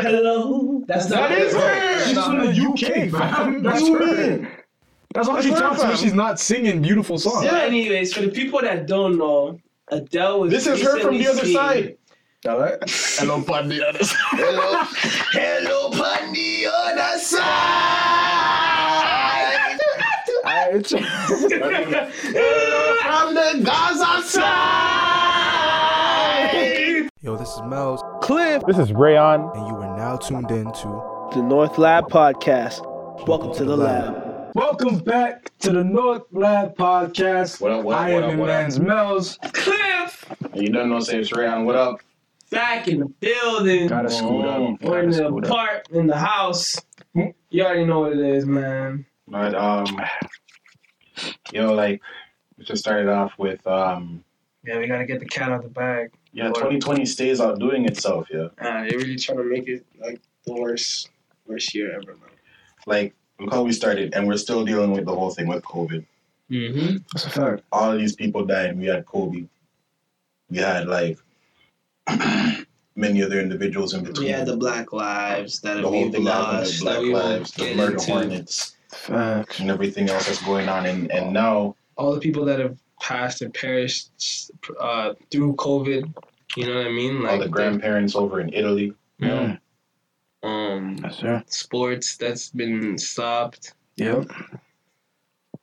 Hello. That's That not is her. She's from the UK, fam. That's her. That's all she That's her, talks about. She's not singing beautiful songs. So, anyways, for the people that don't know, Adele was. This is her from the other seen- side. Hello, hello, on the other side. Hello, hello, on the other side. Alright, Hello from the Gaza side. Yo, this is Mel's Cliff, This is Rayon. and you are now tuned in to The North Lab Podcast. Welcome to the lab. Welcome back to the North Lab Podcast. What up, what up, I what am up, your what up? man's Mel's. Cliff You don't know, say it's Rayon. What up? back in the building. Gotta scoot up. We're in the scoot park in the house. You already know what it is, man. But um, yo, like, we just started off with um, Yeah, we gotta get the cat out of the bag. Yeah, 2020 stays outdoing itself, yeah. Uh, they're really trying to make it like the worst, worst year ever, man. Like, look how we started, and we're still dealing with the whole thing with COVID. Mm-hmm. That's a fact. All of these people dying. We had Kobe. We had like many other individuals in between. Yeah, the Black Lives that the whole we've thing that happened with lost, Black that we Lives, the murder into. hornets, Facts. and everything else that's going on. And and now, all the people that have passed and perished uh, through COVID. You know what I mean? Like all the grandparents over in Italy. Yeah. um, Yes, sir. sports that's been stopped. Yep.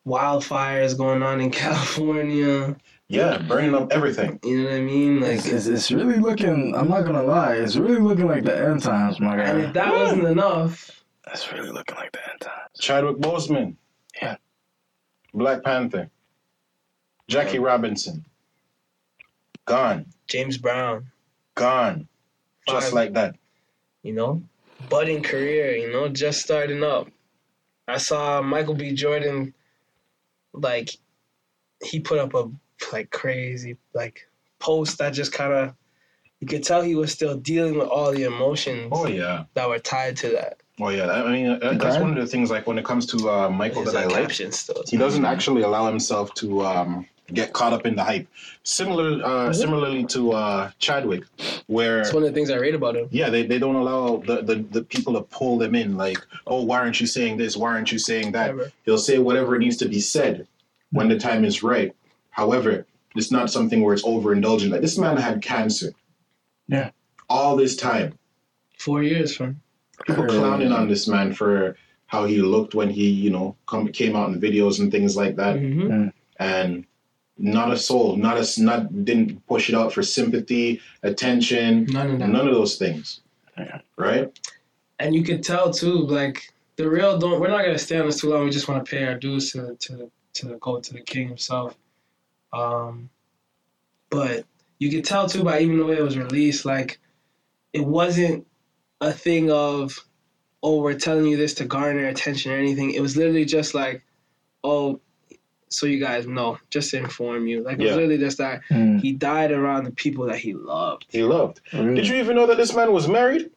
Wildfires going on in California. Yeah, burning up everything. You know what I mean? Like, It's, it's, it's really looking, I'm not gonna lie, it's really looking like the end times, my guy. and if that wasn't enough, It's really looking like the end times. Chadwick Boseman. Yeah. Black Panther. Jackie Robinson. Gone. James Brown, Gone. Just like that. you know, budding career, you know, just starting up. I saw Michael B. Jordan, like, he put up a like crazy like post that just kind of you could tell he was still dealing with all the emotions Oh yeah. that were tied to that. Oh yeah. I mean, uh, that's Okay. one of the things. Like when it comes to uh, Michael, His that I like, like, still. he doesn't actually allow himself to um, get caught up in the hype. Similar, uh, similarly to uh, Chadwick, where it's one of the things I read about him. yeah, they, they don't allow the, the, the people to pull them in. Like, oh, why aren't you saying this? Why aren't you saying that? Ever. He'll say whatever needs to be said when the time is right. However, it's not something where it's overindulgent. Like this man had cancer. Yeah. All this time, Four years from. people Crazy. clowning on this man for how he looked when he, you know, come, came out in videos and things like that, Mm-hmm. and not a soul, not a, not didn't push it out for sympathy, attention, None of that. none of those things. Yeah. Right? And you could tell too, like the real don't. We're not gonna stay on this too long. We just want to pay our dues to to to the go to the king himself. Um, but you could tell too by even the way it was released, like it wasn't a thing of, oh, we're telling you this to garner attention or anything. It was literally just like, oh, so you guys know, just to inform you. Like it was really just that Mm. he died around the people that he loved. He loved. Really? Did you even know that this man was married?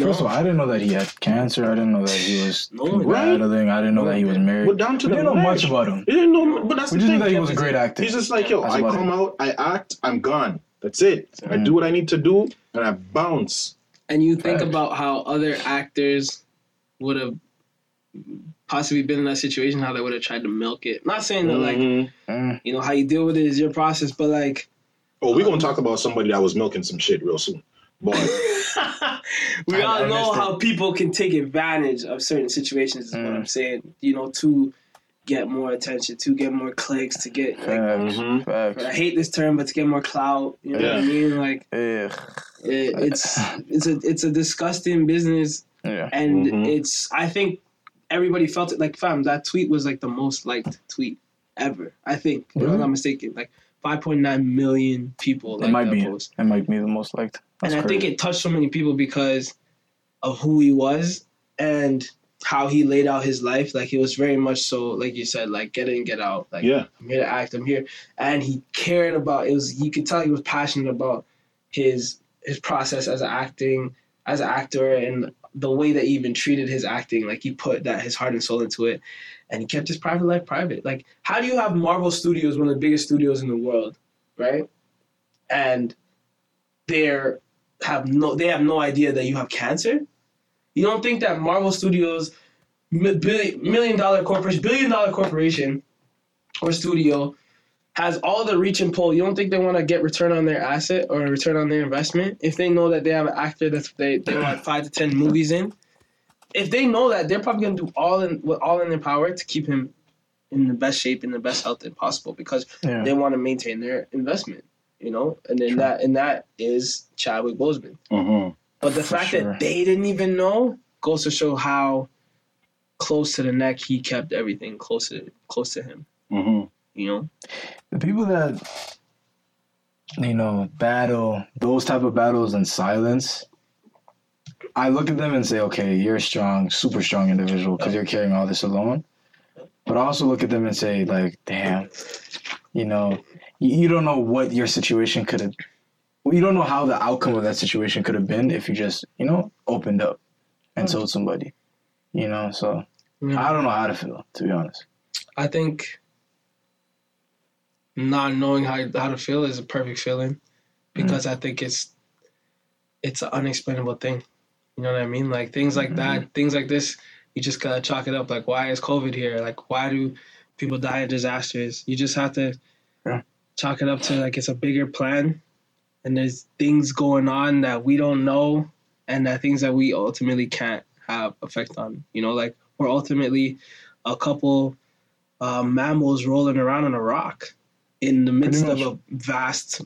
First of all, I didn't know that he had cancer. I didn't know that he was No, right? battling. I didn't know that he was married. But down to we the didn't know marriage. much about him. You didn't know, but that's We the just thing. knew that he was a great actor. He's just like, yo, That's I come it. out, I act, I'm gone. That's it. I Mm. do what I need to do, and I bounce. And you think Facts. about how other actors would have possibly been in that situation, how they would have tried to milk it. Not saying that like Mhm. Mm. you know how you deal with it is your process, but like Oh, we're gonna talk about somebody that was milking some shit real soon. But we I- all I know how people can take advantage of certain situations. Is what Mm. I'm saying. You know, to get more attention, to get more clicks, to get. Like, Facts. Mhm. I hate this term, but to get more clout. You know what I mean? Like Ugh. it, it's it's a it's a disgusting business. Yeah. and Mhm. it's I think everybody felt it. Like fam that tweet was like the most liked tweet ever I think if I'm not mistaken. Like 5.9 million people It might that be. post. It might be the most liked. and That's I think it touched so many people because of who he was and how he laid out his life. Like it was very much so like you said like get in get out. Like yeah, I'm here to act I'm here. And he cared about it was you could tell he was passionate about his his process as an acting as an actor and the way that he even treated his acting like he put that his heart and soul into it and he kept his private life private like how do you have marvel studios one of the biggest studios in the world right and they're have no they have no idea that you have cancer? You don't think that Marvel Studios, billion, million dollar corporation, billion dollar corporation, or studio, has all the reach and pull? You don't think they want to get return on their asset or return on their investment if they know that they have an actor that they they want five to ten movies in? If they know that, they're probably gonna do all in what all in their power to keep him in the best shape, in the best health possible, because Yeah. they want to maintain their investment. You know, and then that and that is Chadwick Boseman. Mm-hmm. But the For fact sure. that they didn't even know goes to show how close to the neck he kept everything close to close to him. Mm-hmm. You know, the people that you know battle those type of battles in silence i look at them and say okay you're a strong super strong individual because you're carrying all this alone. But i also look at them and say like damn you know you, you don't know what your situation could have you don't know how the outcome of that situation could have been if you just you know opened up and told somebody you know? So Yeah. i don't know how to feel to be honest. I think not knowing how how to feel is a perfect feeling because I think it's it's an unexplainable thing. You know what I mean? Like things like that, things like this, you just gotta chalk it up. Like why is COVID here? Like why do people die in disasters? You just have to Yeah. chalk it up to like it's a bigger plan, and there's things going on that we don't know, and that things that we ultimately can't have effect on. You know, like we're ultimately a couple uh, mammals rolling around on a rock in the midst of a vast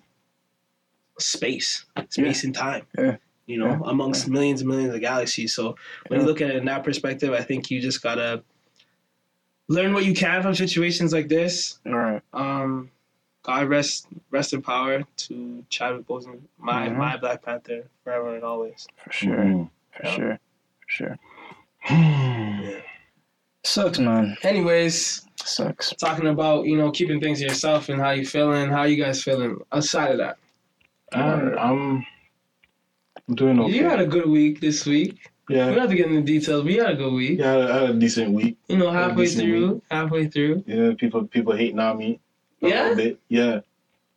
space, space and time. Yeah. You know, Yeah. amongst millions and millions of galaxies. So when Yeah. you look at it in that perspective, I think you just gotta learn what you can from situations like this. all right Um, God rest rest in power to Chadwick Boseman, my Mhm. my Black Panther forever and always. for sure Mm-hmm. For sure. For sure. Sucks, man. Anyways, Sucks. talking about you know keeping things to yourself and how you feeling, how you guys feeling. Aside of that, I'm, I'm I'm doing okay. you had a good week this week. Yeah. We yeah, don't have to get into details. We had a good week. yeah, I had, a decent week. You know, halfway decent through, halfway through. Yeah, people people hating on me. a Yeah? little bit. Yeah,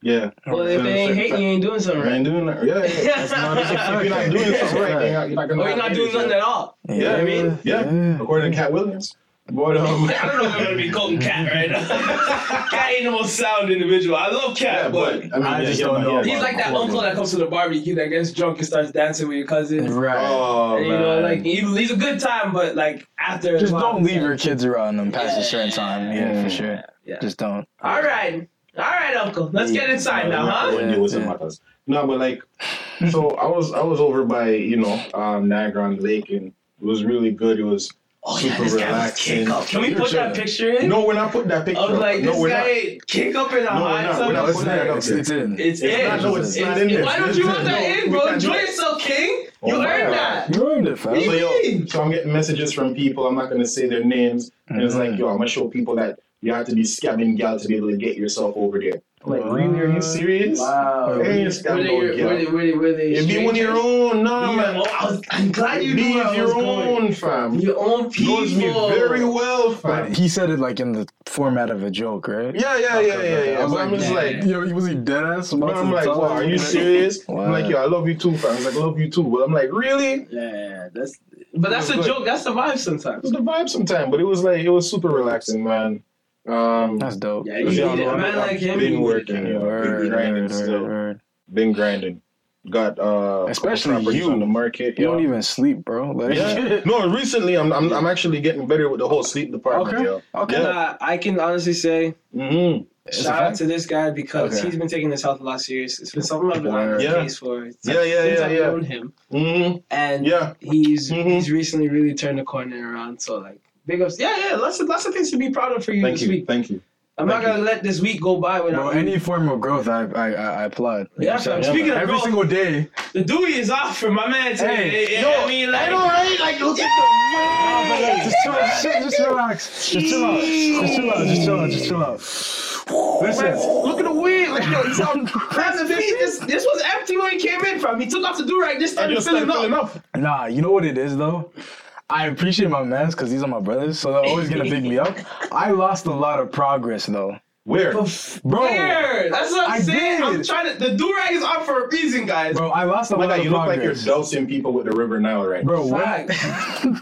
yeah. Well, if they ain't hating, you ain't doing something right. I ain't doing that. Yeah, yeah. That's not, if you're not doing something right, then you're not gonna. Or you're not doing nothing yeah. at all. Yeah, I mean, yeah. According to Katt Williams. But um, I don't know if I'm gonna be quoting Katt right now. Katt ain't the most sound individual. I love yeah, Katt, but but I mean, I yeah, just don't yeah, know he's like that uncle that comes to the barbecue that gets drunk and starts dancing with your cousin. Right. Oh And, you know, like he, he's a good time, but like after Just don't leave it's your kids around them past a certain time. Yeah, Mm. for sure. Yeah. Just don't. All right, all right, Uncle. Let's get inside now, huh? When you was in Yeah. matters. No, but like, so I was I was over by you know um, Niagara on the Lake and it was really good. It was Oh super yeah, this guy was relaxing. kick up. Can we You're put that picture in? No, we're not putting that picture. I was up. like, no, this we're guy kick up in a No, we're hot tub. We're not It's putting that up It's, there. it's in. It's, It's in. not- no, it's not in It's- there. Why don't you want that in, bro? can't Enjoy yourself, King. Oh You earned that. You earned it, fam. What do So, you yo, mean? so I'm getting messages from people. I'm not gonna say their names. And it's like, mm-hmm. yo, I'm gonna show people that you have to be scamming gal to be able to get yourself over there. I'm like, really? Are you serious? Wow. Hey, Were it's they, got no were, gal. they, were, they, were they It'd be one of your own. Nah, Yeah, man. oh, I was, I'm glad you be knew where your was going. own, fam. Your own people. Knows me very well, fam. But he said it like in the format of a joke, right? Yeah, yeah, yeah, yeah, yeah. I was But I'm like, just like, yo, was he dead ass? but I'm like, wow, are you serious? I'm like, yo, I love you too, fam. He's like, I love you too. But I'm like, really? Yeah, that's. But that's a was joke. That's the vibe sometimes. was the vibe sometime, but it was like, it was super relaxing, man. Um, That's dope. Yeah, Cause you y'all know a I'm- man I've like him. been working, it. you know, Word, been grinding word, still. word, word. been grinding. Got uh, Especially you. on the market. You don't even sleep, bro. Like, Yeah. no, recently I'm, I'm I'm actually getting better with the whole sleep department. Okay. Yo. Okay. Yeah. Nah, I can honestly say Mm-hmm. Shout out fact. to this guy because Okay. he's been taking his health a lot serious. It's been something I've been on his Yeah. case for since, Yeah, yeah, since yeah, I've yeah. known him, Mm-hmm. and Yeah. he's Mhm. he's recently really turned the corner around. So like, big ups. Yeah, yeah. Lots of lots of things to be proud of for you Thank this you. week. Thank you. I'm Thank not gonna let this week go by without. Bro, any form of growth, I I, I, I applaud. You Yeah, know what I'm Speaking of every growth- single day. the Dewey is off for my man today. Hey, I mean, like, right? Like, look at Just chill, just, just relax. Just chill out. Just chill out. Just chill out. Just chill out. Listen. Look at the wind. Like, yo, it's all Fam, the feet, this, this was empty when he came in from. He took off the do right. This I started just filling started up. filling up. Nah, you know what it is though? I appreciate my mans because these are my brothers, so they're always gonna big me up. I lost a lot of progress though. Where? Bro, Where? That's what I'm I saying. I'm trying to. The do rag is on for a reason, guys. bro, I lost a Oh my lot God, of you look like you're dosing people with the river Nile right Bro, when, Fact.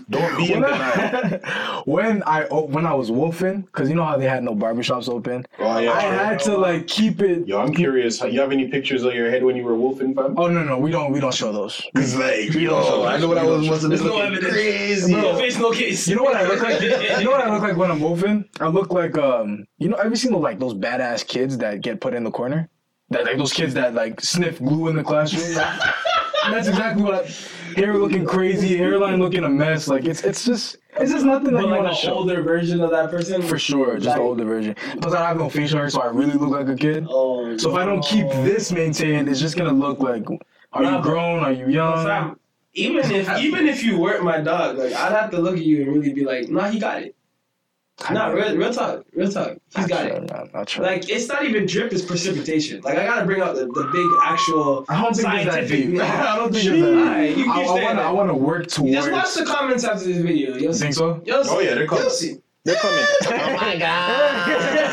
Don't be in when, denial. When I oh, when I was wolfing, because you know how they had no barbershops open, Oh, yeah, I true. had to like keep it. Yo, I'm curious. You have any pictures of your head when you were wolfing, fam? Oh no no we don't we don't show those. It's like, yo, I know what I was must have There's no evidence. crazy. No face, no case. You know what I look like? you know what I look like when I'm wolfing? I look like um you know have you seen the, like those badass kids that get put in the corner? That like those kids that like sniff glue in the classroom. That's exactly what I, hair looking crazy, hairline looking a mess. Like it's it's just it's just nothing that But you like want an to show. older version of that person. For sure, just Like- the older version. Plus, I have no facial hair, so I really look like a kid. Oh, So if I don't keep this maintained, it's just gonna look like, are you grown? Are you young? Even if even if you weren't my dog, like I'd have to look at you and really be like, nah, he got it. Nah, real, real talk, real talk. He's got it. Man, not true. Like it's not even drip; it's precipitation. Like I gotta bring out the, the big actual I don't think it's that scientific. deep. I don't think it's Jeez. that Alright, you. I, I wanna. I wanna work towards. Just watch the comments after this video. You'll You see. think so? You'll see. Oh, yeah, they're coming. You'll see. They're coming. Oh my god.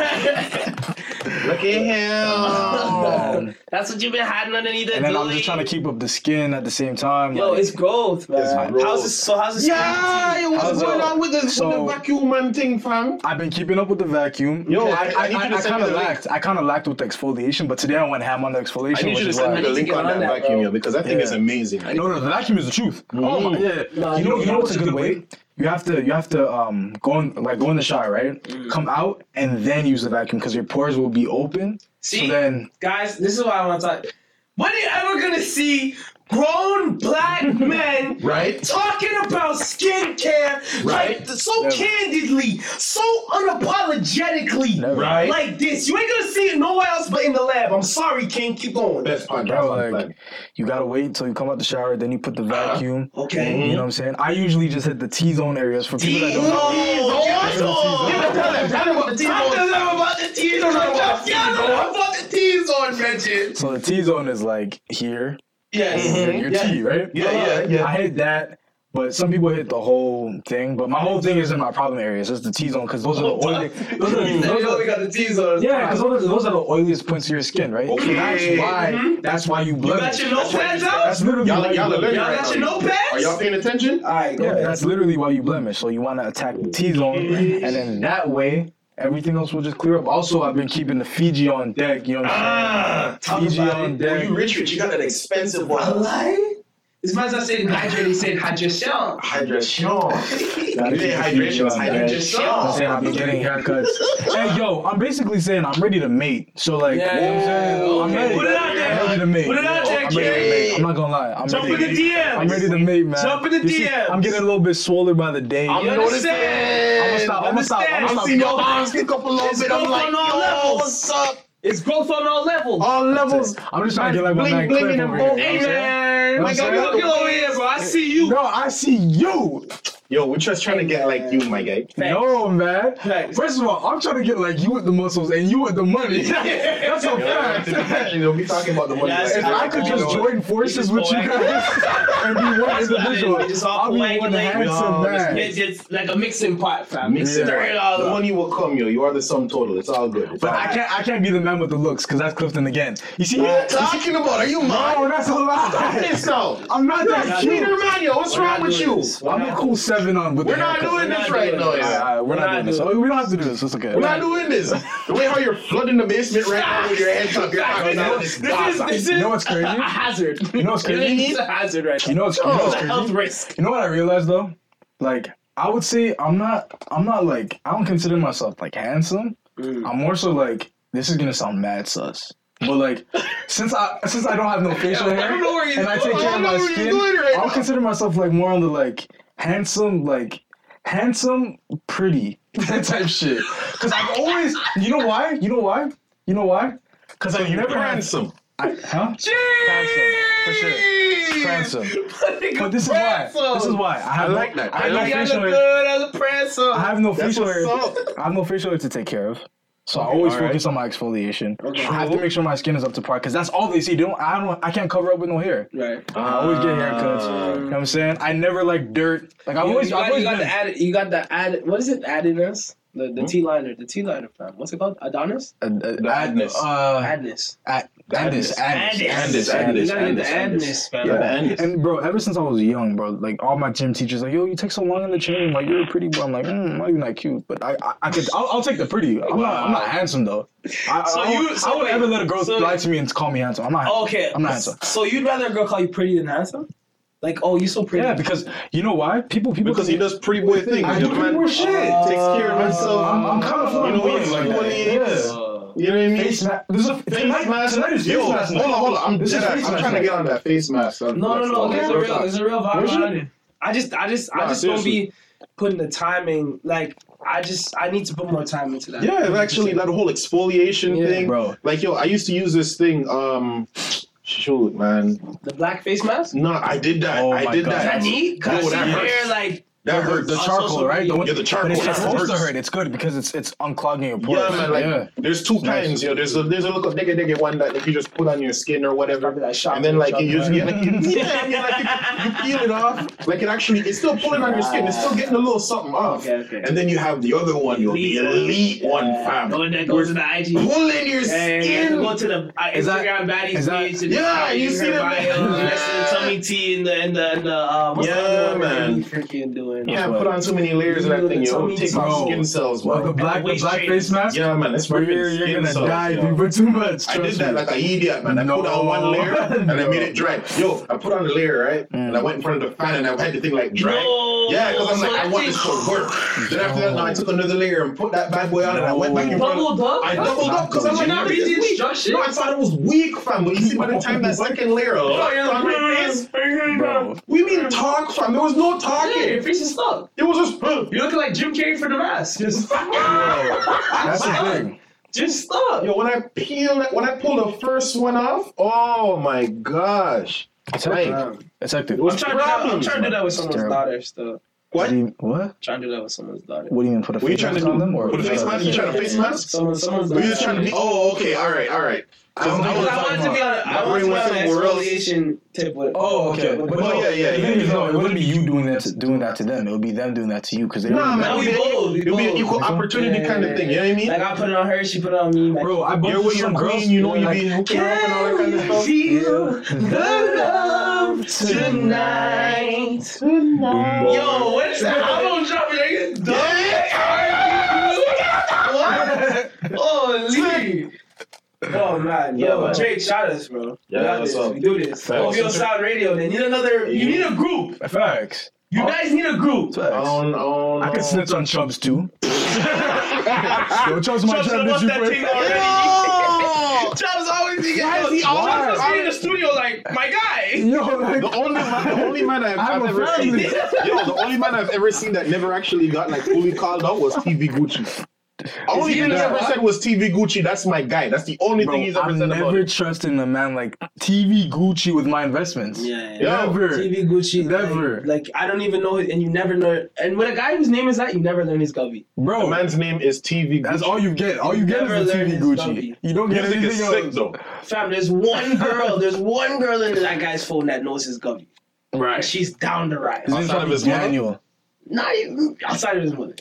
Look at him. That's what you've been hiding underneath the And then I'm just trying to keep up the skin at the same time. Yo, like- it's growth, man. It's growth. How's this? So how's this? Yeah, yo, what's How's going it? on with the, So- with the vacuum man thing, fam? I've been keeping up with the vacuum. Yo, I, I- I, I I, I kind of the link. lacked. I kind of lacked with the exfoliation, but today I went ham on the exfoliation. I need you to send me the I need to link on on that that, vacuum, yo, because that thing Yeah. is amazing. No, no, the vacuum is the truth. Oh my, yeah. You know, you you know what's a good way? You have to, you have to, um, go in, like, go in the shower, right? Come out and then use the vacuum because your pores will be open. See, So then, guys, this is why I want to talk. When are you ever gonna see grown black men Right? talking about skincare Right. like so Never. candidly, so unapologetically, Never. Right? like this? You ain't gonna see it nowhere else but in the lab. I'm sorry, King. Keep going. Best podcast bro, like, you gotta wait until you come out the shower, then you put the uh-huh. vacuum. Okay. You know what I'm saying? I usually just hit the T-zone areas for people that don't know. Oh, Tell them, tell them about the Talk to T-zone. them about the T-zone. Talk to them about the T-zone, Reggie. So the T-zone is like here, Yes. and your T, right? Yeah, yeah, yeah. I hit that, but some people hit the whole thing. But my whole thing is in my problem areas. It's the T zone because those are the oily. Those are, They those only are, got the T-zone. yeah, because those, those are the oiliest points of your skin, right? So Okay. that's why. Mm-hmm. That's why you You blemish. got your notepads out? That's literally Y'all, why y'all are you learning Y'all right got your now. notepads? Are y'all paying attention? All right, go Yeah, ahead. that's literally why you blemish. So you want to attack the T zone, and then that way everything else will just clear up. Also, I've been keeping the Fiji on deck. You know what I'm Ah, saying? Fiji about on it. deck. you rich, rich. You got that expensive A one. lie? This man's not saying hydrate, he said hydration. Hydration. Gotta You say hydration, Fiji on deck. hydration. I'm saying I've been getting haircuts. hey, yo, I'm basically saying I'm ready to mate. So like, Yeah, you know what I'm saying? okay. I'm ready. Put it out there. I'm ready to mate. Put it out there, I'm ready. I'm not gonna lie. I'm Jump ready. in the DMs. I'm ready to mate, man. Jump in the You see, I'm getting a little bit swollen by the day. I'm noticing. understand? I'ma stop, I'ma stop, I'ma stop. I see your arms kick up a little It's bit. I'm like, yo, levels. what's up? It's growth on all levels. All levels. I'm just trying to get like my Bling, man bling Cliff in over here. both. you know Hey I'm man, like I'm I'm looking over here, bro. I see you. No, I see you. Yo, we're just trying to get like you, my guy. No, man. Facts. First of all, I'm trying to get like you with the muscles and you with the money. That's a fact. Actually, they'll be talking about the money. That's like, If I could just join forces with you guys and be one That's what I did. individual, We just I'll be one coagulate. handsome No, man. It's just like a mixing pot, fam. Mix it. Stir it The money will come, yo. You are the sum total. It's all good. It's But all I good. can't, I can't be the man with the looks because that's Clifton again. You see, What are you talking about? Are you mad? no, that's a lie. This now. I'm not that cute. Peter man, yo, what's wrong with you? I'm a cool seven on with We're not haircut. doing this right now. this. yo. All right, we're, We're not, not doing this. Oh, we don't have to do this. It's okay. We're not doing this. The way how you're flooding the basement right now with your head up, you're talking this This is this is You know what's crazy? a hazard. You know what's crazy? It's a hazard right You now. know what's, you know what's It's a health crazy? risk. You know what I realized though? Like, I would say I'm not, I'm not like, I don't consider myself like handsome. Mm. I'm more so like, this is gonna sound mad sus. But like, since I since I don't have no facial I hair don't know where you're and I take care of my skin, right I'll now. consider myself like more on the like handsome, like handsome, pretty that type shit. Cause I've always, you know why? You know why? You know why? Cause I've never had, handsome. I, huh? Handsome, for sure. Handsome. But this is why. This is why. I have I like no, that. I I have like no facial hair. good as a prancer. I have no facial hair. I have no facial hair to take care of. So I always All right. focus on my exfoliation. Okay. I have to make sure my skin is up to par because that's all they see. Don't. I don't. I can't cover up with no hair. Right. I always get haircuts. You know what I'm saying? I never like dirt. Like I've You, always. you I've got, always you got been. the added. You got the added. What is it? Addedness. The the T liner, the T liner fam. What's it called? Adonis? Uh, uh, Adness. Uh, Adness. Ad- Andis, Andis. Andis, Andis, Andis, gotta get the Andis, Yeah, Andis. And bro, ever since I was young, bro, like all my gym teachers, like, yo, you take so long in the gym, like you're a pretty, bro. I'm like, mm, I'm not even that cute, but I, I, I could, I'll, I'll take the pretty. I'm not, I'm not handsome though. I, So I, you- so I would wait, ever let a girl so- lie to me and call me handsome. I'm not. Okay. I'm not handsome. So you'd rather a girl call you pretty than handsome? Like, oh, you so pretty. Yeah, because you know why? People, people. Because he does pretty boy things. I do pretty boy shit. Takes care of himself. I'm, I'm kind of You know what he's like that. He is. Uh, You know what I mean? Face mask. There's a Face tonight, mask. Tonight is face mask hold on, hold on. I'm, This dead face I'm mask trying to get on that face mask. son. No, no, no. Okay, There's a real, there's a real vibe Where's behind it. I just, I just, I Nah, just don't be putting the timing. Like, I just, I need to put more time into that. Yeah, actually, that whole exfoliation Yeah. thing, Bro. Like, yo, I used to use this thing. Um, shoot, man. The black face mask. No, I did that. Oh I did God. Is that that. neat? Cause Yo, that see hair like That The, hurts. the On charcoal, right? The one- Yeah, the charcoal. But it's That supposed to hurt. It's good because it's it's unclogging your pores. Yeah, man. Like, yeah. there's two kinds. Yo, there's a there's a little digga digga one that like, you just put on your skin or whatever, Probably like and then like you shop- use yeah, like, you, yeah, yeah, like you, you peel it off. Like it actually, it's still pulling on your skin. It's still getting a little something off. Okay, okay. And then you have the other one, yo, the elite one, fam. The one that goes to the IG. Pulling your Hey, skin. go to the uh, Is that- Instagram baddies page. and Yeah, just you see her them? bio, tummy tea and the and the and the uh, what's Yeah, that man. we freaking doing? You can't put on too many layers of that thing, yo. It takes off Bro. skin cells, Well, the black, the black face mask. Yeah, man, that's Bro, freaking you're, you're skin gonna cells, die if yo. you put too much. I did that like an idiot, man. I put on one layer and I made it dry. Yo, I put on the layer, right? And I went in front of the fan and I had the thing like dry. No. Yeah, because I'm like, I want this to work. Then after that, now I took another layer and put that bad boy on and I went back in front of Doubled up? I doubled up because I'm like, you not nah, read this the is weak. instructions? No, I thought it was weak, fam. But you see, by the time that second layer Oh, locked you're on my face, Bro. we mean talk, fam. There was no Yeah, talking. Face is stuck. It was just, huh. You're looking like Jim Carrey for the mask. Just, That's the thing. just stop. Yo, when I peel that, when I pull the first one off, oh my gosh. It's Like, hectic. It's hectic. it was I'm trying, to do that, I'm trying to do that with someone's terrible. daughter still. What? What? do you, what? Trying to do that with someone's daughter. What do you mean? Put a What are you face mask on them or Put a face mask? You trying to face mask? Someone, someone's Were you just trying to be? Oh, okay, all right, all right. I don't know I wanted to be on, a- I That wanted to be on an exfoliation tip with. Oh, okay. But, But no, yeah, yeah, the yeah, thing is, yeah. no, it wouldn't be you doing that to, doing that to them. It would be them doing that to you because they. Nah, man, we it'll be, both, it'll be an equal opportunity Yeah, kind of thing. You know what I mean? Like I put it on her, she put it on me. Like, Bro, I bumped You're into with your some girls. queen, you know you like, be hooking her up and all that kind of stuff. feel the love tonight. Yo, what is that? I don't drop it. What? Holy. Oh man, Yeah, yo, man. Drake, shout us, bro. Yeah, we got this. up? We do this. Facts. OVO Sound Radio. They need another. You need a group. Facts. You oh. guys need a group. Facts. On, on, I can snitch on Chubbs too. Yo, Chubbs my Chubbs champ. lost Did that you thing play? already. Chubbs always he Why is he always- be in the studio like my guy. Yo, like, The only man, the only man I've, I have I've ever seen, family. yo, the only man I've ever seen that never actually got like fully called out was TV Gucci. Only thing he ever said was TV Gucci. That's my guy. That's the only bro, thing he's ever I'm said about never it. trusting a man like TV Gucci with my investments. Yeah, Yo, Never. TV Gucci. Never. Like, like, I don't even know, and you never know. And with a guy whose name is that, you never learn his gubby. The Bro, man's name is TV Gucci. that's all you get. All you get Never is the learn TV his Gucci. stumpy. You don't get Music anything is sick else. though. Fam, there's one girl, there's one girl in that guy's phone that knows his gubby. And Right. she's down to rise. His name's Outside of his manual. Not even outside of his mother.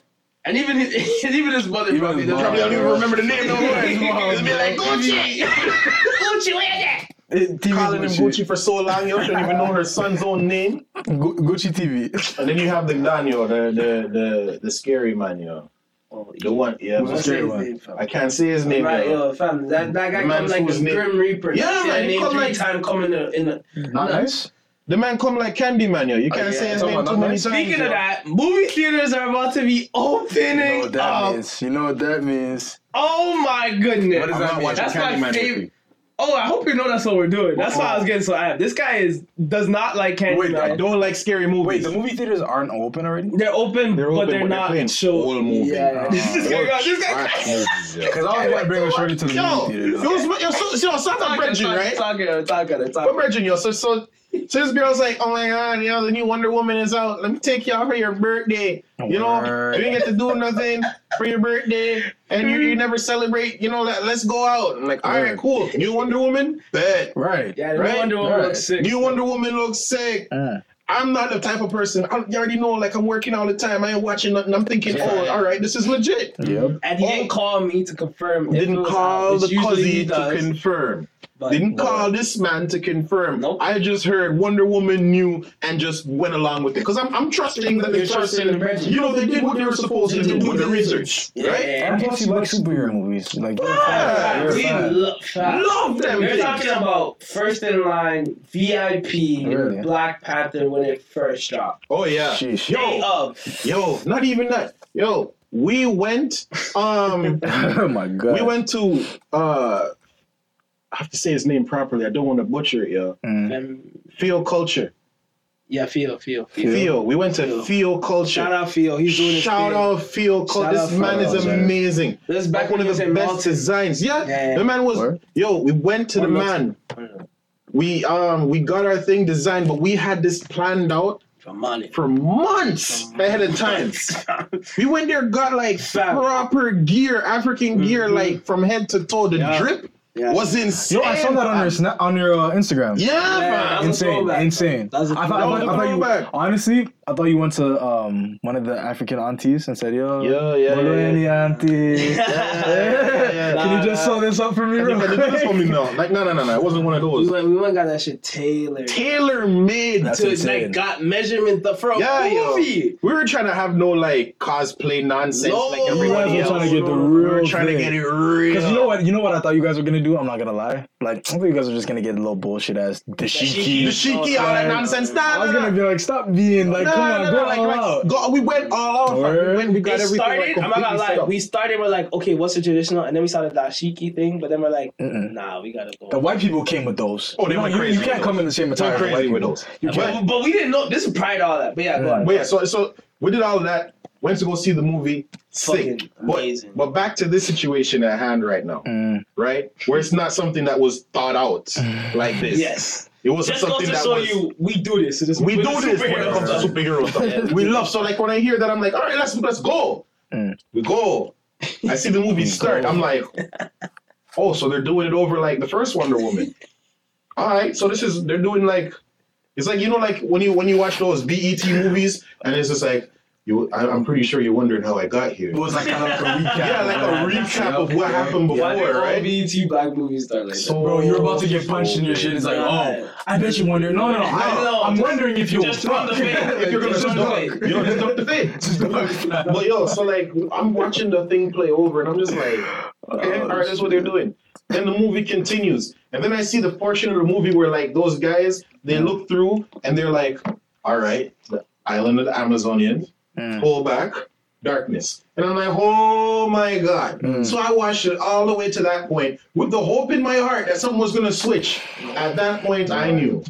And even his, even his mother Even probably his doesn't. Probably don't even remember the name no more. His mom, It's be like. Gucci. Gucci, where that? It- TV Calling him Gucci for so long, you shouldn't even know her son's own name. Gu- Gucci TV. And then you have the Daniel, the the the, the scary man, yo. Oh, The one, yeah. The scary one? name. I can't say his name, Right, yo. yo, fam, that, that guy The man come like whose the name- Grim Reaper. Yeah, man, he name come three like- time coming in the, in the Not nice. The man come like Candyman, yo. You oh, can't yeah. say his name too many Nutmeg? times. Speaking yo. of that, movie theaters are about to be You know opening what that up. means. You know what that means. Oh my goodness. What does I'm that mean? watching That's my favorite- Oh, I hope you know that's what we're doing. That's why I was getting so amped. This guy is does not like Candyman. Wait, I don't like scary movies. Wait, the movie theaters aren't open already? They're open, They're but they're but they're not playing show. full movie. Yeah, Oh, this guy, got- this guy. Trash movies. Because I always want to bring a shorty to the Yo, movie theater. yo, though. yo, yo, so, so, so, I'm Bridget, right? Talking, talking, What talking. Bridget, yo? So, so, so this girl's like, oh my god, you know, the new Wonder Woman is out. Let me take you out for your birthday. You know, Word. you didn't get to do nothing for your birthday, and you, you never celebrate. You know, let, let's go out. I'm like, all right, Word. cool. New Wonder Woman, bet. Right. Yeah, the Right? Wonder Woman Right. looks sick. New Wonder Woman looks sick. Uh, I'm not the type of person. I, you already know, like I'm working all the time. I ain't watching nothing. I'm thinking, oh, all right, this is legit. Yep. And he didn't call me to confirm. Didn't call out, the which usually he cuzzy to confirm. But Didn't no. call this man to confirm. Nope. I just heard Wonder Woman knew and just went along with it. Because I'm, I'm trusting that the You're trusting person, the person. you know, they did what they were supposed to do with the research. Right? Yeah. And plus, you like superhero movies. Like, you're a Yeah. You're a We fan. lo- fam. Love them You're things. talking about first in line VIP Really? Black Panther when it first dropped. Oh, yeah. Sheesh. Yo, of. yo, not even that. Yo, we went, um, oh my god. we went to, uh, I have to say his name properly. I don't want to butcher it, yo. Mm. Um, Feel Culture. yeah, feel, feel, feel. Feel. We went to Feel. Feel Culture. Shout out Feel. He's doing his Shout thing. out Feel Cole. Shout This out man Phil is Culture. amazing. This is Like back one when of he the was in best Malton. designs. Yeah. Yeah. The man was Word. yo, we went to the Or man. We um we got our thing designed, but we had this planned out For money. for months ahead of time. We went there, got like Fam. proper gear, African gear, like from head to toe. The Yeah. drip Yeah. was insane. Yo, I saw that on your snap on your uh, Instagram. Yeah, Yeah, man. that was a Insane, insane. That was a I thought, I thought, I thought you, honestly, I thought you went to um one of the African aunties and said, "Yo, Yeah, yeah, Bolo yeah, auntie." yeah, Can you just nah. sew this up for me, real think I did this for me now. Like, no, no, no, no. It wasn't one of those. We went, we went and got that shit tailored. Tailor made to insane. like got measurement the for a Yeah, yo. We were trying to have no like cosplay nonsense No, like you guys everybody else. trying to get the real. we were real trying to get it real. Because you know what, you know what I thought you guys were gonna do. I'm not gonna lie. Like I thought you guys were just gonna get a little bullshit ass Dashiki. The dashiki. shiki, all that nonsense. Nah, I was nah, gonna nah. be like, stop being like, Nah, come nah, on, nah, go like, all like, out. go- we went all out. fam. We went, we got It everything. started. like, I'm not gonna lie. We started. We're like, okay, what's the traditional? And then we started the dashiki thing. But then we're like, Mm-mm. nah, we gotta go. The white people came with those. Oh, they You know, went you, crazy You with can't come in the same They attire went white crazy with those. You But- can't. but, but we didn't know. This is prior to all that. But yeah, go on. But yeah, so so we did all of that. Went to go see the movie. Fucking Sick. But, amazing. but back to this situation at hand right now, Mm. right? Where it's not something that was thought out like this. Yes. It was Just goes something to that show was. you, we do this. It is- we do this when it comes to stuff. superhero stuff. we love. So like when I hear that, I'm like, all right, let's let's go. Mm. We go. I see the movie start. I'm like, oh, so they're doing it over like the first Wonder Woman. All right, so this is they're doing like it's like you know like when you when you watch those BET movies and it's just like you I, I'm pretty sure you're wondering how I got here. It was like kind of like a recap. Yeah, like a recap of what happened before, did all right? BET black movies start like So Bro, you're about to get oh, punched in your shit. It's like, oh, I bet you wonder. No, no, no. I, No, I'm wondering if you'll just from the duck. if you're gonna Just just duck. duck, you know, just duck the fade. Just duck. But yo, so like I'm watching the thing play over, and I'm just like, okay, uh, all right, that's what they're doing. Then the movie continues, and then I see the portion of the movie where like those guys they look through and they're like, all right, the island of the Amazonians, Mm. pull back, darkness, and I'm like, oh my god. Mm. So I watched it all the way to that point with the hope in my heart that something was gonna switch. At that point, I knew.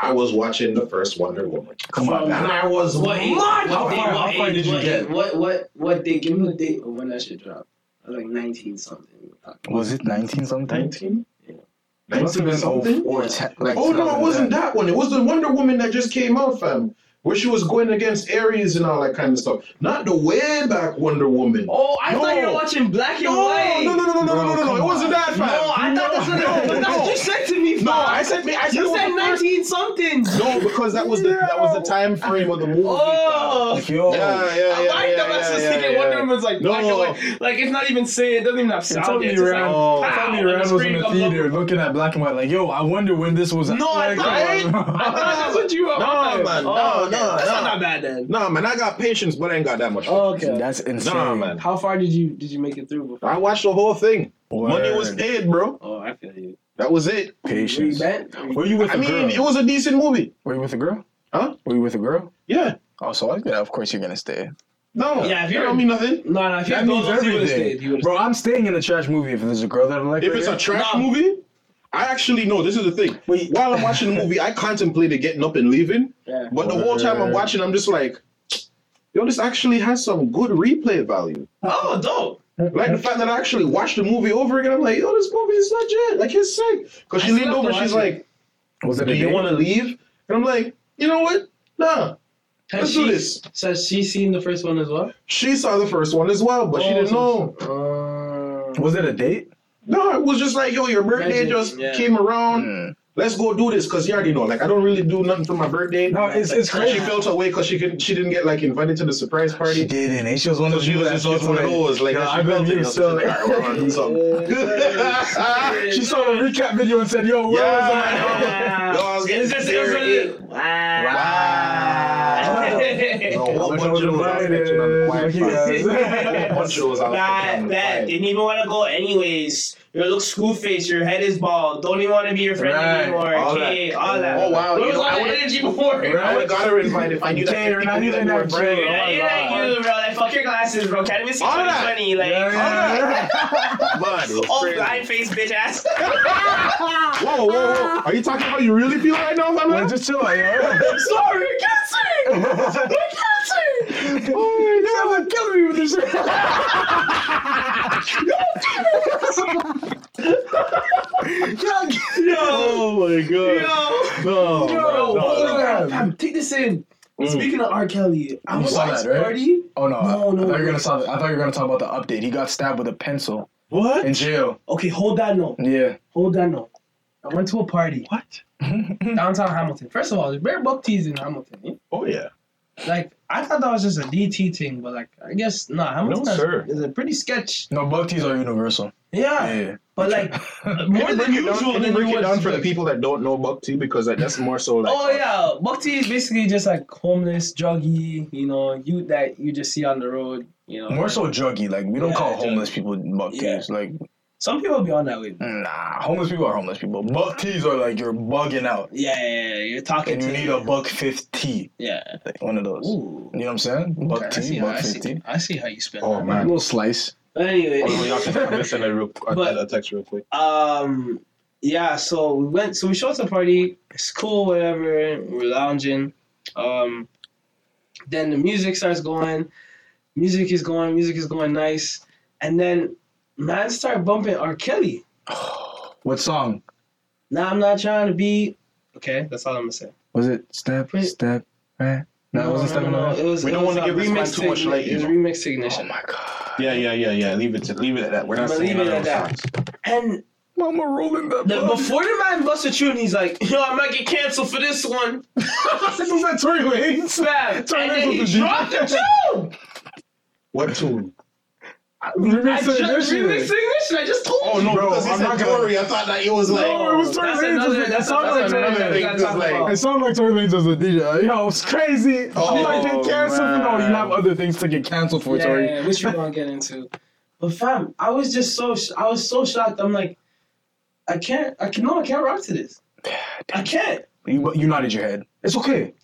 I was watching the first Wonder Woman. Come on, And man. I was What age? What How far- what how far age- did you what get? What what what day? Give me the date of when that should drop. I was like nineteen something. Was it 19 something? 19? It must have 19 something? or 10, like Oh no, it wasn't 2010. that one. It was the Wonder Woman that just came out, fam. Where she was going against Ares and all that kind of stuff. Not the way back Wonder Woman. Oh, I No. thought you were watching Black and no, White. no, no, no, no, no, Bro, no, no, no. It wasn't that, fam. No, I thought that's what, no, but that's what you said to me. No. I said I said you said the first- nineteen something. No, because that was the that was the time frame of the movie. Oh. Like, yo, Yeah, yeah, yeah. I like yeah, that. That's yeah, yeah, thinking yeah. Wonder Woman's like No. black and white. Like it's not even saying. It doesn't even have sound. Tell me yet. It's Rand, like, Oh. pow, tell me and Rand was in the up. theater looking at black and white like, yo, I wonder when this was. No, I like, thought- I thought that's what you were. No, man, no, Oh, okay. No, That's no. not bad then. Nah, man, I got patience, but I ain't got that much. Oh, okay. That's insane. Nah, man. How far did you did you make it through before? I watched the whole thing. Money was Word. paid, bro. Oh, I feel you. That was it. Patience. Rebent? Were you with I a mean, girl? it was a decent movie. Were you with a girl? Huh? Were you with a girl? Yeah. Oh, so I, yeah, of course you're gonna stay. No. Yeah, if you're- don't mean nothing. No, no. If you That had means those, everything, stayed. You bro. stayed. I'm staying in a trash movie if there's a girl that I like. If right it's a trash No. movie, I actually know this is the thing. Wait. While I'm watching the movie, I contemplated getting up and leaving, Yeah. but the whole time I'm watching, I'm just like, yo, this actually has some good replay value. Oh, dope. Like the fact that I actually watched the movie over again, I'm like, yo, this movie is legit. Like it's sick. Because she leaned over, she's watch like, was it do you want to leave? And I'm like, you know what? Nah. Has Let's she, do this. So has she seen the first one as well? She saw the first one as well, but she Oh, didn't know. so- Uh, Was it a date? No, it was just like, yo, your birthday Imagine, just yeah. came around. Mm. let's go do this because you already know. Like I don't really do nothing for my birthday. No, it's it's She crazy. felt away because she could she didn't get like invited to the surprise party. She party. didn't. And she was one of So those she was that just one of those like Yeah, she I've felt been it. So like, "Alright, we're gonna do something. She saw the recap video and said, "Yo, where was I?" Yeah. Yo, I was getting It's it was there. really, wow. Wow. Bad, on the bad. quiet. Didn't even want to go anyways. You look school face. Your head is bald. Don't even want to be your friend Right. anymore. All okay, that. all that. Oh, wow. Where You was know, all I that would've- energy before? I would have got her invited if I knew that. Okay, we're not people using that were that friends. shit. You're not, you're not you, bro. Like fuck your glasses, bro. Can't even see All that. 2020. Like, Yeah, Blood. oh, blind face, bitch ass. Whoa, whoa, whoa. Are you talking how you really feel right now, my Man, man? just chill out, yo. Sorry, I can't sing. I can't sing. Oh, you're killing me with this. Oh my god. Yo, No. bro, no, hold no. on. Fam, take this in. Speaking of R. Kelly, I You was saw at that, right? party. Oh no! No, I no, thought you were gonna talk. I thought you were gonna talk about the update. He got stabbed with a pencil What? in jail. Okay, hold that note. Yeah. Hold that note. I went to a party. What? Downtown Hamilton. First of all, there's bare book teas in Hamilton. eh? Oh yeah. Like I thought that was just a DT thing, but like I guess nah. Hamilton No, has- sir. is a pretty sketch. No, bug teas are universal. Yeah, Yeah. but like more than break down, usual. can you than break you it down for the people that don't know buck tea because like, that's more so like. Oh uh, yeah, buck tea is basically just like homeless, druggy, you know, you that you just see on the road, you know. More so druggy. Like we don't Yeah, call drug- homeless people bug Yeah. teas. Like Some people be on that way. nah, homeless people are homeless people. Bug teas are like you're bugging out Yeah, yeah, yeah. You're talking and you to need a buck fifth tea. Yeah. Like one of those. Ooh. You know what I'm saying? Buck Okay, I tea, see, how, buck I, fifth see. I see how you spend. Oh that. A man. little slice. But anyway, Oh, y'all can I'm gonna send a, real, a, But- a text real quick. um, yeah. So we went. So we showed up to the party. It's cool, whatever. We're lounging. Um, then the music starts going. Music is going. Music is going nice. And then man start bumping R. Kelly. What song? Now I'm not trying to be. Okay, that's all I'm gonna say. Was it step Wait. step right? No, it wasn't step no, no, no, It was. We it don't was wanna a give this man remix too much to- light, It was you a remix to ignition. Oh my god. Yeah, yeah, yeah, yeah. Leave it to leave it at that. We're not But saying leave it none of at those that. And Mama rolling that. the, bud. before the man busted through, and he's like, "Yo, I might get canceled for this one." this was that Tory Lanez. Fam. And Tory Lanez then he the dropped DJ. the tune. What tune? I Remix just ignition. remix ignition. I just told Oh you. no, Bro, because he I'm said not gonna- Tory. I thought that it was like. No, it was Tory That's Lanez. another- That that's sounded like another Tory Lanez. we gotta talk Like- It sounded like Tory Lanez was a DJ. Yo, it's crazy. Oh, you might get canceled. man. No, you have other things to get canceled for, yeah, Tory. yeah, which we're gonna get into. But fam, I was just so sh- I was so shocked. I'm like, I can't. I can no. I can't rock to this. I can't. You, you nodded your head. It's okay,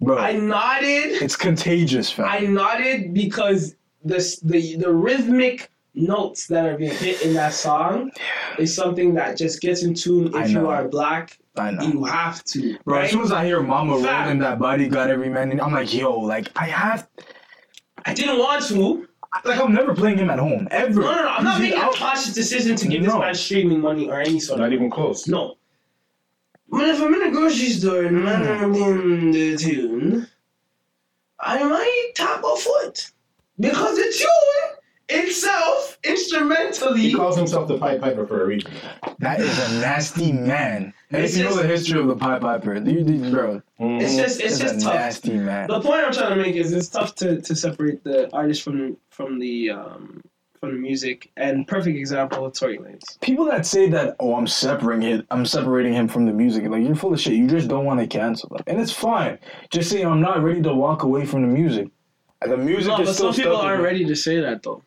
bro. I nodded. it's contagious, fam. I nodded because the the the rhythmic notes that are being hit in that song is something that just gets in tune. If you are black, I know. you have to. Bro, right? as soon as I hear Mama Fam. rolling that body, got every man, in, I'm like, yo, like I have, I didn't want to. like I'm never playing him at home ever. No, no, no. I'm not making a I'll- conscious decision to give No. this man streaming money or any sort of. Not even close. No. But if I'm in a grocery store and man Hmm. are in the tune, I might tap a foot. Because the tune itself, instrumentally, He calls himself the Pied Piper for a reason. That is a nasty man. And It's if you know the history of the Pied Piper, you, you, bro, it's just it's it's just a tough. nasty man. The point I'm trying to make is it's tough to, to separate the artist from from the um from the music. And perfect example, Tory Lanez. People that say that, oh, I'm separating it, I'm separating him from the music, like you're full of shit. You just don't want to cancel them, and it's fine. Just say I'm not ready to walk away from the music. The music No, is but still some people aren't ready to say that though.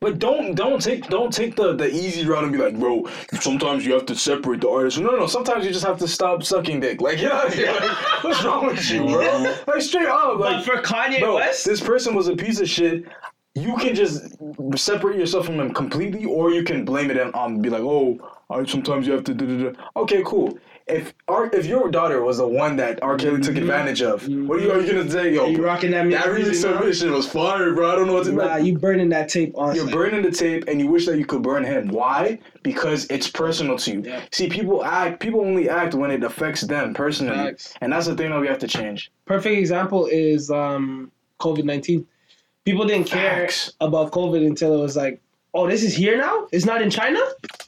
But don't don't take don't take the, the easy route and be like, bro. Sometimes you have to separate the artist. No, no, no. Sometimes you just have to stop sucking dick. Like, yeah, like, what's wrong with you, bro? Like straight up, But like, for Kanye bro, West, this person was a piece of shit. You can just separate yourself from him completely, or you can blame it on be like, oh, right, sometimes you have to. Da. Okay, cool. If our, if your daughter was the one that R. Kelly took advantage of, what are you, are you gonna say, yo? are you rocking that That music? remix now? submission was fire, bro. I don't know what to Nah, you burning that tape on. You're burning the tape, and you wish that you could burn him. Why? Because it's personal to you. Yeah. See, people act. People only act when it affects them personally, Facts. and that's the thing that we have to change. perfect example is um, COVID nineteen. People didn't care Facts. about COVID until it was like, oh, this is here now. It's not in China.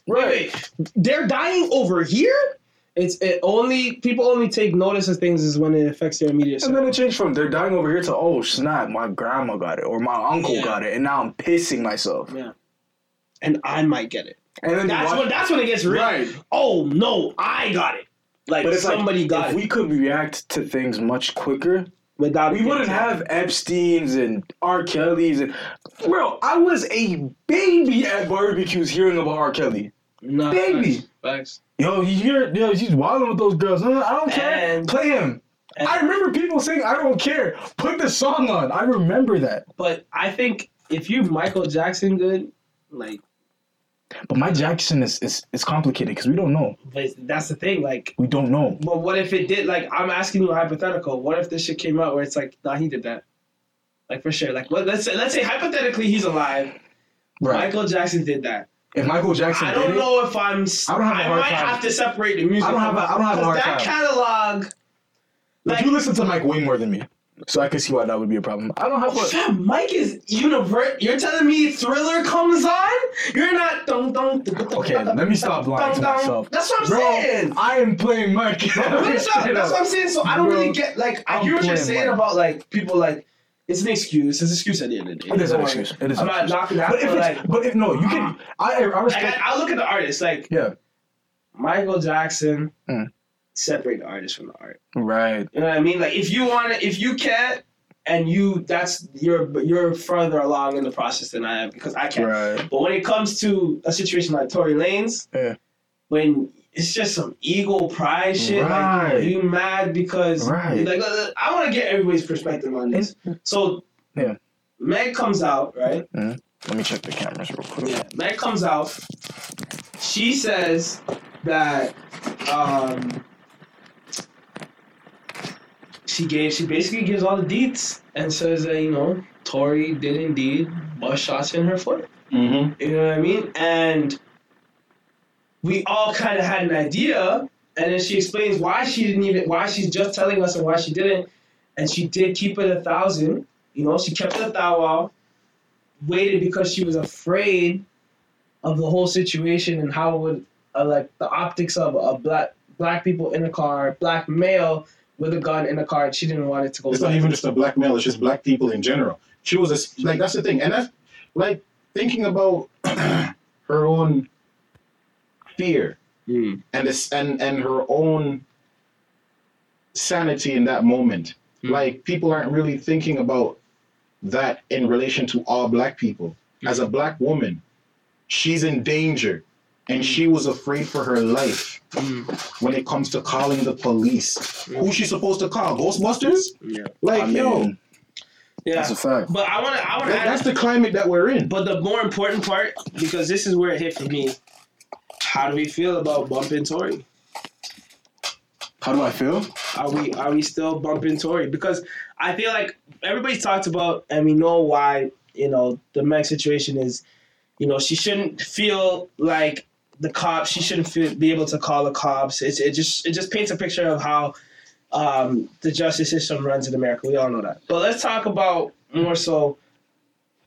Wait, wait, they're dying over here It's it only people only take notice of things is when it affects their immediate. And circle. then it changed from they're dying over here to oh snap, my grandma got it or my uncle Yeah. got it, and now I'm pissing myself. Yeah, and I might get it. And then That's watch- when that's when it gets real. Right. Oh no, I got it. Like But somebody like, got if it we could react to things much quicker, without we wouldn't have Epstein's and R. Kelly's and bro. I was a baby at barbecues hearing about R. Kelly. Baby. facts, facts. Yo, you hear? Yo, he's wilding with those girls. I don't care. And- Play him. and- I remember people saying, "I don't care." Put the song on. I remember that. But I think if you Michael Jackson good, like, But my Jackson is is, is complicated because we don't know. but that's the thing. Like, We don't know. but what if it did? Like, I'm asking you a hypothetical. What if this shit came out where it's like, nah, he did that. Like for sure. Like, what, let's say, let's say hypothetically he's alive. Right. Michael Jackson did that. If Michael Jackson I don't it, know if I'm. I don't have a I hard might time. have to separate the music. I don't have a- I don't have a hard that time. catalog. but Like, you listen to Mike way more than me, so I can see why that would be a problem. I don't have a. Fam, Mike is universe. You're telling me Thriller comes on? You're not. Dun, dun, dun, dun, Okay, dun, let me stop dun, lying to dun. myself. That's what I'm Bro, saying. I am playing Mike. That's what, that's what I'm saying. So I don't Bro, really get like I I'm hear what you're playing saying Mike. about like people like it's an excuse. It's an excuse at the end of the day. It is an excuse. It is I'm not knocking that, But if like, but if no, you can. I I respect. I, I look at the artist like yeah. Michael Jackson. Mm. Separate the artist from the art. Right. You know what I mean? Like if you want to, if you can't, and you that's you're you're further along in the process than I am because I can't. Right. But when it comes to a situation like Tory Lanez, Yeah. when it's just some ego pride shit, Right. like you mad because Right. like uh, I want to get everybody's perspective on this. So Yeah. Meg comes out, right? Let me check the cameras real quick. Yeah. Meg comes out. She says that um she gave she basically gives all the deets and says that, you know, Tory did indeed bust shots in her foot. Mm-hmm. You know what I mean? And we all kind of had an idea, and then she explains why she didn't even, why she's just telling us and why she didn't. And she did keep it a thousand. You know, she kept a thou waited because she was afraid of the whole situation and how it would, uh, like, the optics of a black black people in a car, black male with a gun in a car. And she didn't want it to go. It's not even just a black male; it's just black people in general. She was a, like that's the thing, and that's like thinking about her own fear Mm. and this and and her own sanity in that moment. Mm. Like people aren't really thinking about that in relation to all black people. As a black woman, she's in danger, and she was afraid for her life Mm. when it comes to calling the police. Who's she supposed to call? Ghostbusters? Yeah. Like I mean, yo, Yeah. that's a fact. But I want to, I want to that- that's the climate that we're in. But the more important part, because this is where it hit for me, how do we feel about bumping Tory? How do I feel? Are we are we still bumping Tory? Because I feel like everybody's talked about, and we know why. You know, the Meg situation is, you know, she shouldn't feel like the cops. She shouldn't feel, be able to call the cops. It's, it just it just paints a picture of how um, the justice system runs in America. We all know that. But let's talk about more so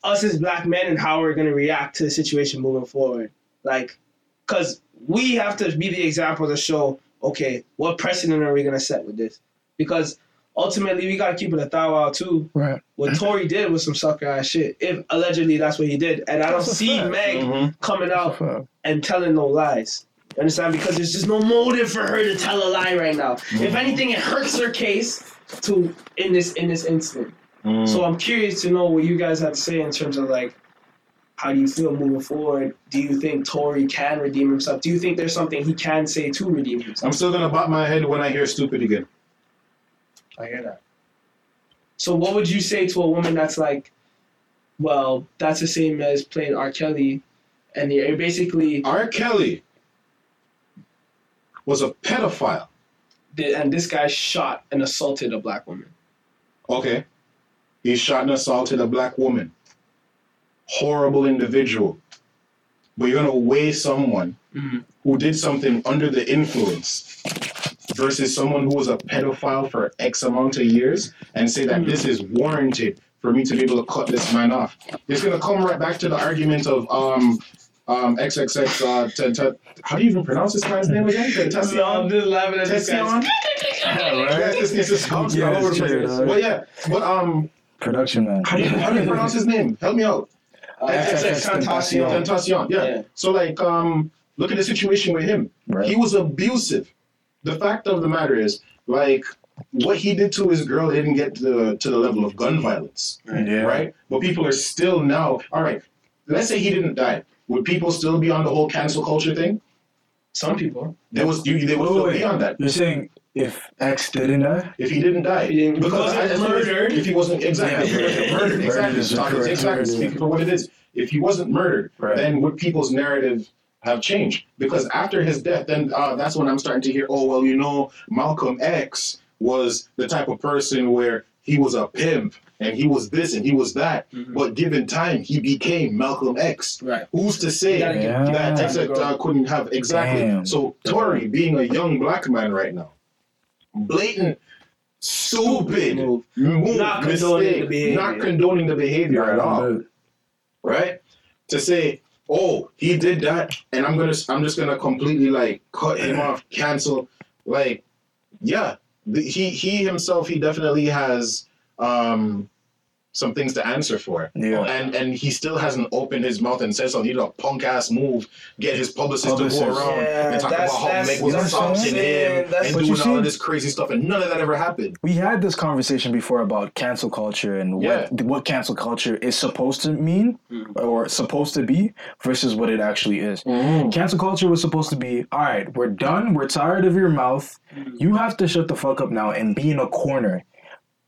us as black men and how we're going to react to the situation moving forward. Like, because we have to be the example to show, okay, what precedent are we going to set with this? Because ultimately, we got to keep it a thou out too. Right. What Tory did was some sucker ass shit. If allegedly that's what he did, and I don't That's see fact. Meg Mhm. coming out and telling no lies. You understand? Because there's just no motive for her to tell a lie right now. If anything, it hurts her case to in this in this incident. Mm. So I'm curious to know what you guys have to say in terms of like how do you feel moving forward? Do you think Tory can redeem himself? Do you think there's something he can say to redeem himself? I'm still gonna bop my head when I hear stupid again. I hear that. So what would you say to a woman that's like, well, that's the same as playing R. Kelly, and you're basically R. Kelly was a pedophile. and this guy shot and assaulted a black woman. Okay. He shot and assaulted a black woman. Horrible individual. But you're gonna weigh someone Mhm. who did something under the influence versus someone who was a pedophile for X amount of years and say that this is warranted for me to be able to cut this man off. It's gonna come right back to the argument of um um, XXX. Uh, Tenta- how do you even pronounce this guy's name again? I'm Tentacion. just laughing at this guy. Yeah, this this is all over the it's place. But yeah, but um, Production man. how do you how do you pronounce his name? Help me out. XXXTentacion. Tentacion. Yeah. Yeah. So like, um, look at the situation with him. Right. He was abusive. The fact of the matter is, like, what he did to his girl didn't get to the, to the level of gun violence, Yeah. right? But people are still now. All right, let's say he didn't die. Would people still be on the whole cancel culture thing? Some people. There was you. They would Wait, still be on that You're saying if X didn't die? if he didn't die. He didn't- because wasn't as murdered. If he wasn't exactly Yeah. murdered, Murdered exactly. is the Talking- exactly. Speaking for what it is. If he wasn't murdered, Right. then would people's narrative have changed? Because after his death, then uh, that's when I'm starting to hear, oh well, you know, Malcolm X was the type of person where he was a pimp and he was this and he was that. But given time, he became Malcolm X. Right. Who's to say You gotta give- Yeah. that time X uh, couldn't have exactly? Damn. So Tory, being a young black man right now, blatant, stupid Move. move, Not condoning mistake, the behavior. not condoning the behavior at all, right? To say, oh, he did that, and I'm gonna, I'm just gonna completely like cut him off, cancel, like, yeah, the, he he himself, he definitely has um some things to answer for. Yeah. And and he still hasn't opened his mouth and said something. He did a punk ass move, get his publicist, to Publicist. go around Yeah, and talk about how that's- Meg was that's what assaulting him That's and doing all this crazy stuff, and none of that ever happened. We had this conversation before about cancel culture and what what cancel culture is supposed to mean mm-hmm. or supposed to be versus what it actually is. Mm-hmm. Cancel culture was supposed to be, all right, we're done, we're tired of your mouth. Mm-hmm. You have to shut the fuck up now and be in a corner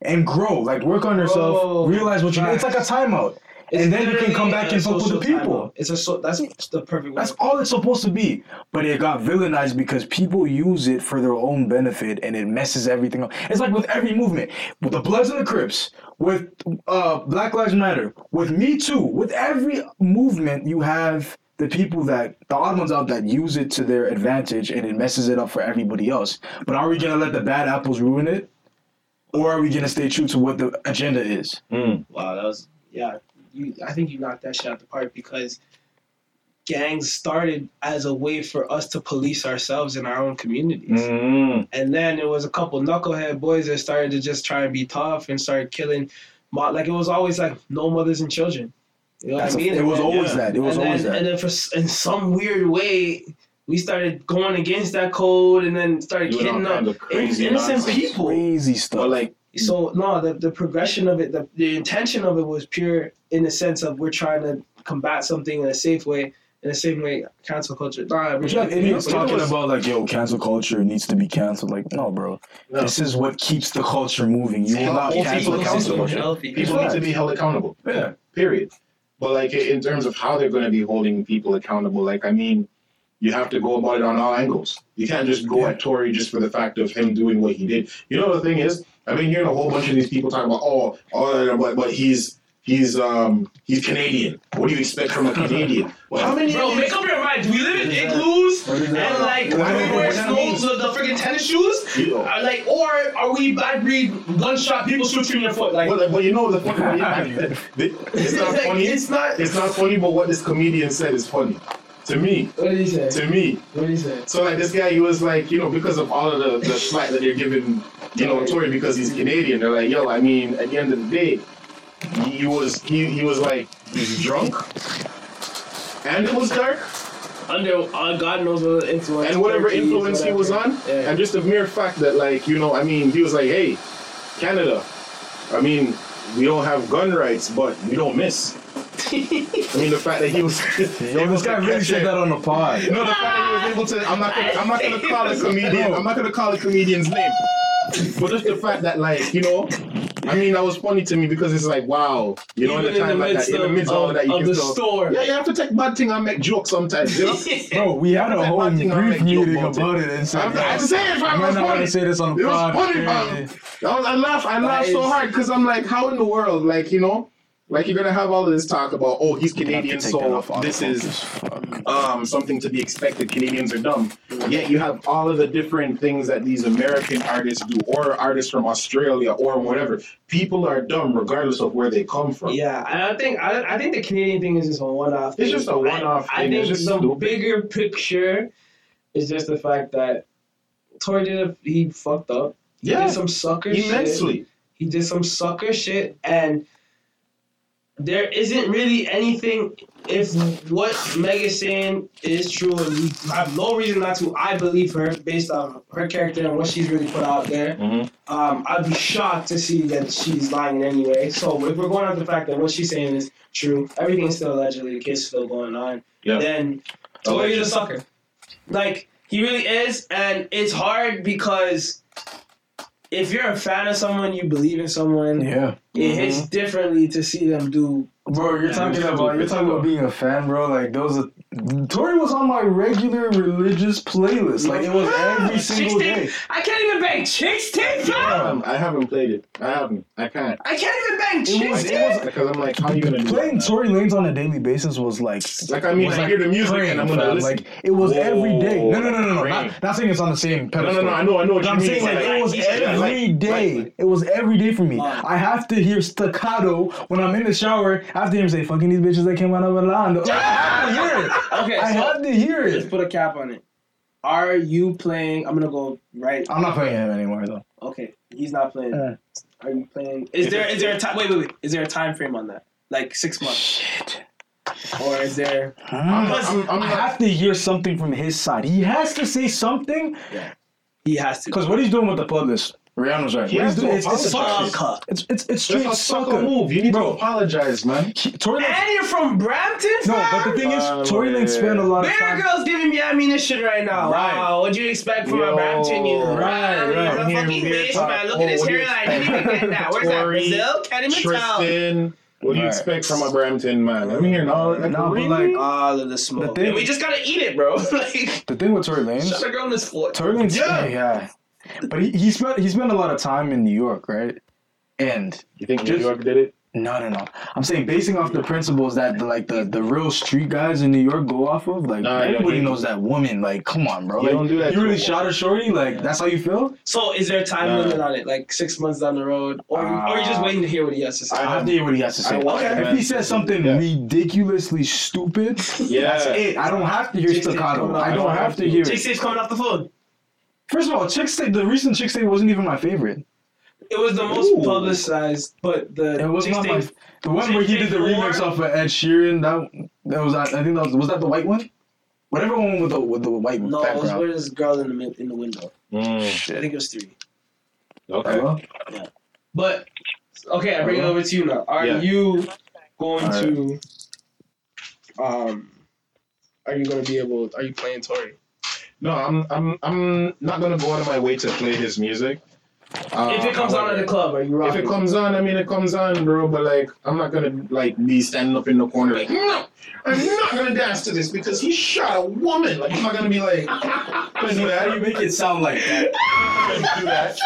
and grow, like work on yourself, Bro, realize what you need. It's like a timeout. It's and then you can come back and fuck with the people. timeout. It's a so that's the perfect. That's all it's supposed to be. But it got villainized because people use it for their own benefit and it messes everything up. It's like with every movement. With the Bloods and the Crips, with uh, Black Lives Matter, with Me Too, with every movement you have the people that the odd ones out that use it to their advantage and it messes it up for everybody else. But are we gonna let the bad apples ruin it? Or are we gonna stay true to what the agenda is? Wow, that was yeah. You, I think you knocked that shit out the park because gangs started as a way for us to police ourselves in our own communities. Mm. And then it was a couple knucklehead boys that started to just try and be tough and started killing. Like it was always like no mothers and children. You know what That's I a- mean? it was And then- always that. It was and always then, that. And then for in some weird way, we started going against that code and then started Doing all killing kinds up of crazy innocent nonsense. people. Crazy stuff. But like, So no, the, the progression of it, the, the intention of it was pure in the sense of we're trying to combat something in a safe way. In the same way, cancel culture. Nah, But you have idiots talking was- about like, yo, cancel culture needs to be canceled. Like, no, bro. No. This is what keeps the culture moving. You will not People cancel need cancel culture. healthy. people need to be held accountable. Yeah. Period. But like in terms of how they're going to be holding people accountable, like I mean, you have to go about it on all angles. You can't just go Yeah. at Tory just for the fact of him doing what he did. You know the thing is, I've been hearing a whole bunch of these people talking about, oh, oh, but but he's he's um he's Canadian. What do you expect from a Canadian? Well, how many? Bro, make up your mind. Do we live in igloos and like What are is we wear that snow mean? the, the freaking tennis shoes? You know. Are, like, or are we bad breed gunshot people shooting your foot? Like, Well, but you know the funny. it's not funny. it's not- It's not funny. But what this comedian said is funny to me. What did he say? To me. What did he say? So like this guy, he was like, you know, because of all of the the slack that they're giving, you know, Tory because he's Canadian. They're like, yo, I mean, at the end of the day, he, he was he he was like he's drunk, and it was dark, under uh, God knows what influence. and whatever 30s, influence he was on, Yeah. and just the mere fact that like you know, I mean, he was like, hey, Canada, I mean, we don't have gun rights, but we don't miss. I mean, the fact that he was Yo, this guy really said that on the pod. No, the fact that he was able to. I'm not. Gonna, I'm not gonna call a comedian. I'm not gonna call a comedian's name. But just the fact that, like, you know, I mean, that was funny to me because it's like, wow, you know, Even in a time like that, in the midst of all of that, you of can the still. store. Yeah, you have to take bad thing and make jokes sometimes, you know. Bro, we had a whole thing I brief make joke meeting about about it. it and said, I'm, I had to say it, fam. I It might was not want funny. to say this on the It was pod. funny, Yeah. I, was, I laugh. I laugh so is- hard because I'm like, how in the world, like, you know, Like you're gonna have all of this talk about, oh, he's Canadian, Have to take that so off this is um, something to be expected. Canadians are dumb. Yet you have all of the different things that these American artists do, or artists from Australia, or whatever. People are dumb regardless of where they come from. Yeah, and I think I, I think the Canadian thing is just a one-off. It's thing. just a one-off I, I think It's just the stupid. bigger picture is just the fact that Tory did a, he fucked up. He Yeah, did some sucker shit. immensely. He did some sucker shit, and there isn't really anything. If what Meg is saying is true, and we have no reason not to, I believe her based on her character and what she's really put out there. Mhm. Um, I'd be shocked to see that she's lying in any way. So if we're going on the fact that what she's saying is true, everything is still allegedly, the case still going on. Yeah. Then Tory is a sucker. Like he really is, and it's hard because if you're a fan of someone, you believe in someone. Yeah. It mm-hmm. hits differently to see them do. Bro, you're talking about you're talking about being a fan, bro. Like those, are, Tory was on my regular religious playlist. Like it was every single day. I can't even bang Chixtape, fam. Um, I haven't played it. I haven't. I can't. I can't even bang It chicks was- tape. it was- Because I'm like, how are you gonna Playing that? Tory Lanez on a daily basis was like Like I mean, was I hear the music and I'm gonna listen. Like it was every day. No, no, no, no, no. Not, not saying it's on the same no, pedestal. no, no. I know, I know what you I'm mean. saying but like it was yeah, every like- day. like- it was every day for me. Wow. I have to hear staccato when I'm in the shower. I have to hear him say, "Fucking these bitches that came out of Orlando." Like, I hear it. Okay, I so have to hear it. let's put a cap on it. Are you playing? I'm gonna go right. I'm not playing him anymore though. Okay, he's not playing. Uh. Are you playing? Is there is there a time? Wait, wait, wait. Is there a time frame on that? Like six months, Shit. or is there? I'm, I'm, I'm I have to hear something from his side. He has to say something Yeah. He has to. because what he's doing with the publish, Rihanna's right. He has to it's, it's, apologize. sucker. it's it's it's straight That's a sucker sucker move. You need Bro. to apologize, man. He- Tory Lanez- And you're from Brampton, no, fam? but the thing is, Uh, Tory Lanez spent a lot of Bear time. Girl's giving me ammunition right now. Right. Wow, what'd you expect from a Yo, Brampton you? right, Wow, right. He's a Here, fucking here, bitch, talk. man. Look Oh, at his what do you hairline. Didn't even get that. Where's that? Tory, Brazil? Can't even tell. Tristan, what do you Right. expect from a Brampton man? I'm hearing all like, No, but really? like All of the smoke. The thing- And we just gotta eat it, bro. like, the thing with Tory Lanez, shut the girl on this floor. Tory Lanez, Yeah. yeah, but he, he spent he spent a lot of time in New York, right? And you think New York did it? no, no, no. I'm saying basing off the principles that the, like the, the real street guys in New York go off of. Like Nah, everybody he- knows that woman. Like, come on, bro. You Like, don't do that You really shot a shorty? Like that's how you feel? So, is there a time Nah. limit on it? Like six months down the road, or Uh, or you just waiting to hear what he has to say? I have to hear what he has to say. Okay. If man. he says something Yeah. ridiculously stupid, Yeah. that's it. I don't have to hear staccato. I don't have to hear Chick it. Tape's coming off the phone. First of all, Chixtape, the recent Chixtape wasn't even my favorite. It was the most Ooh. publicized, but the It was Chick not my Tape- the one where he did the Chick remix off of Ed Sheeran. That that was I think that was was that the white one. Whatever one with the with the white one. No, it was background. where this girl in the in the window. Mm, I think it was three. okay. Yeah. But okay, I bring it over to you now. Are Yeah. you going Alright. to um are you gonna be able are you playing Tory? No, I'm I'm I'm not gonna go out of my way to play his music. Uh, if it comes on however, at the club, are you If it comes on, I mean it comes on, bro. But like, I'm not gonna like be standing up in the corner like, no, I'm not gonna dance to this because he shot a woman. Like, I'm not gonna be like, gonna do that. You make it sound like that? Gonna do that.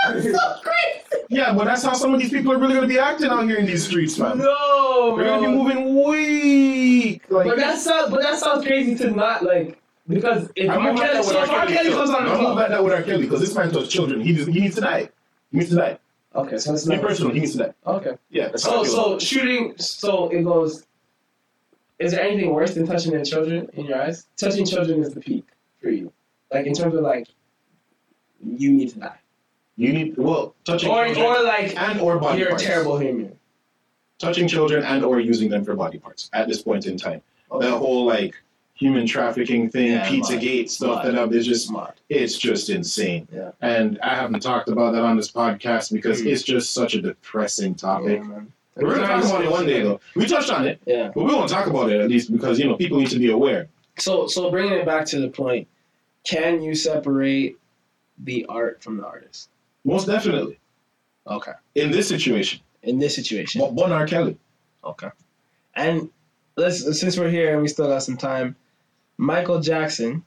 Yeah, but that's how some of these people are really gonna be acting out here in these streets, man. No, They're gonna be moving weak. Like, But that sounds but that sounds crazy to not like because if I'm R. not Kelly, that so if R. Kelly. Kelly comes on the I'm not club. that with R. Kelly because this man touched children. He just, he needs to die. He needs to die. Okay, so it's Me not personally, he needs to die. Okay. Yeah. That's So so shooting so it goes is there anything worse than touching their children in your eyes? Touching children is the peak for you. Like in terms of like you need to die. you need well touching Or children or like and or body you're parts. a terrible human. touching children and or using them for body parts at this point in time. That whole like human trafficking thing, Yeah, Pizzagate stuff Smart. that up is just smart. it's just insane. Yeah. And I haven't talked about that on this podcast because Mm. it's just such a depressing topic. Yeah. We're gonna talk about it one day though. We touched on it, Yeah. but we won't talk about it at least because you know people need to be aware. So so bringing it back to the point, can you separate the art from the artist? Most definitely Okay. in this situation. In this situation. R. Kelly. Okay. And let's since we're here and we still got some time, Michael Jackson.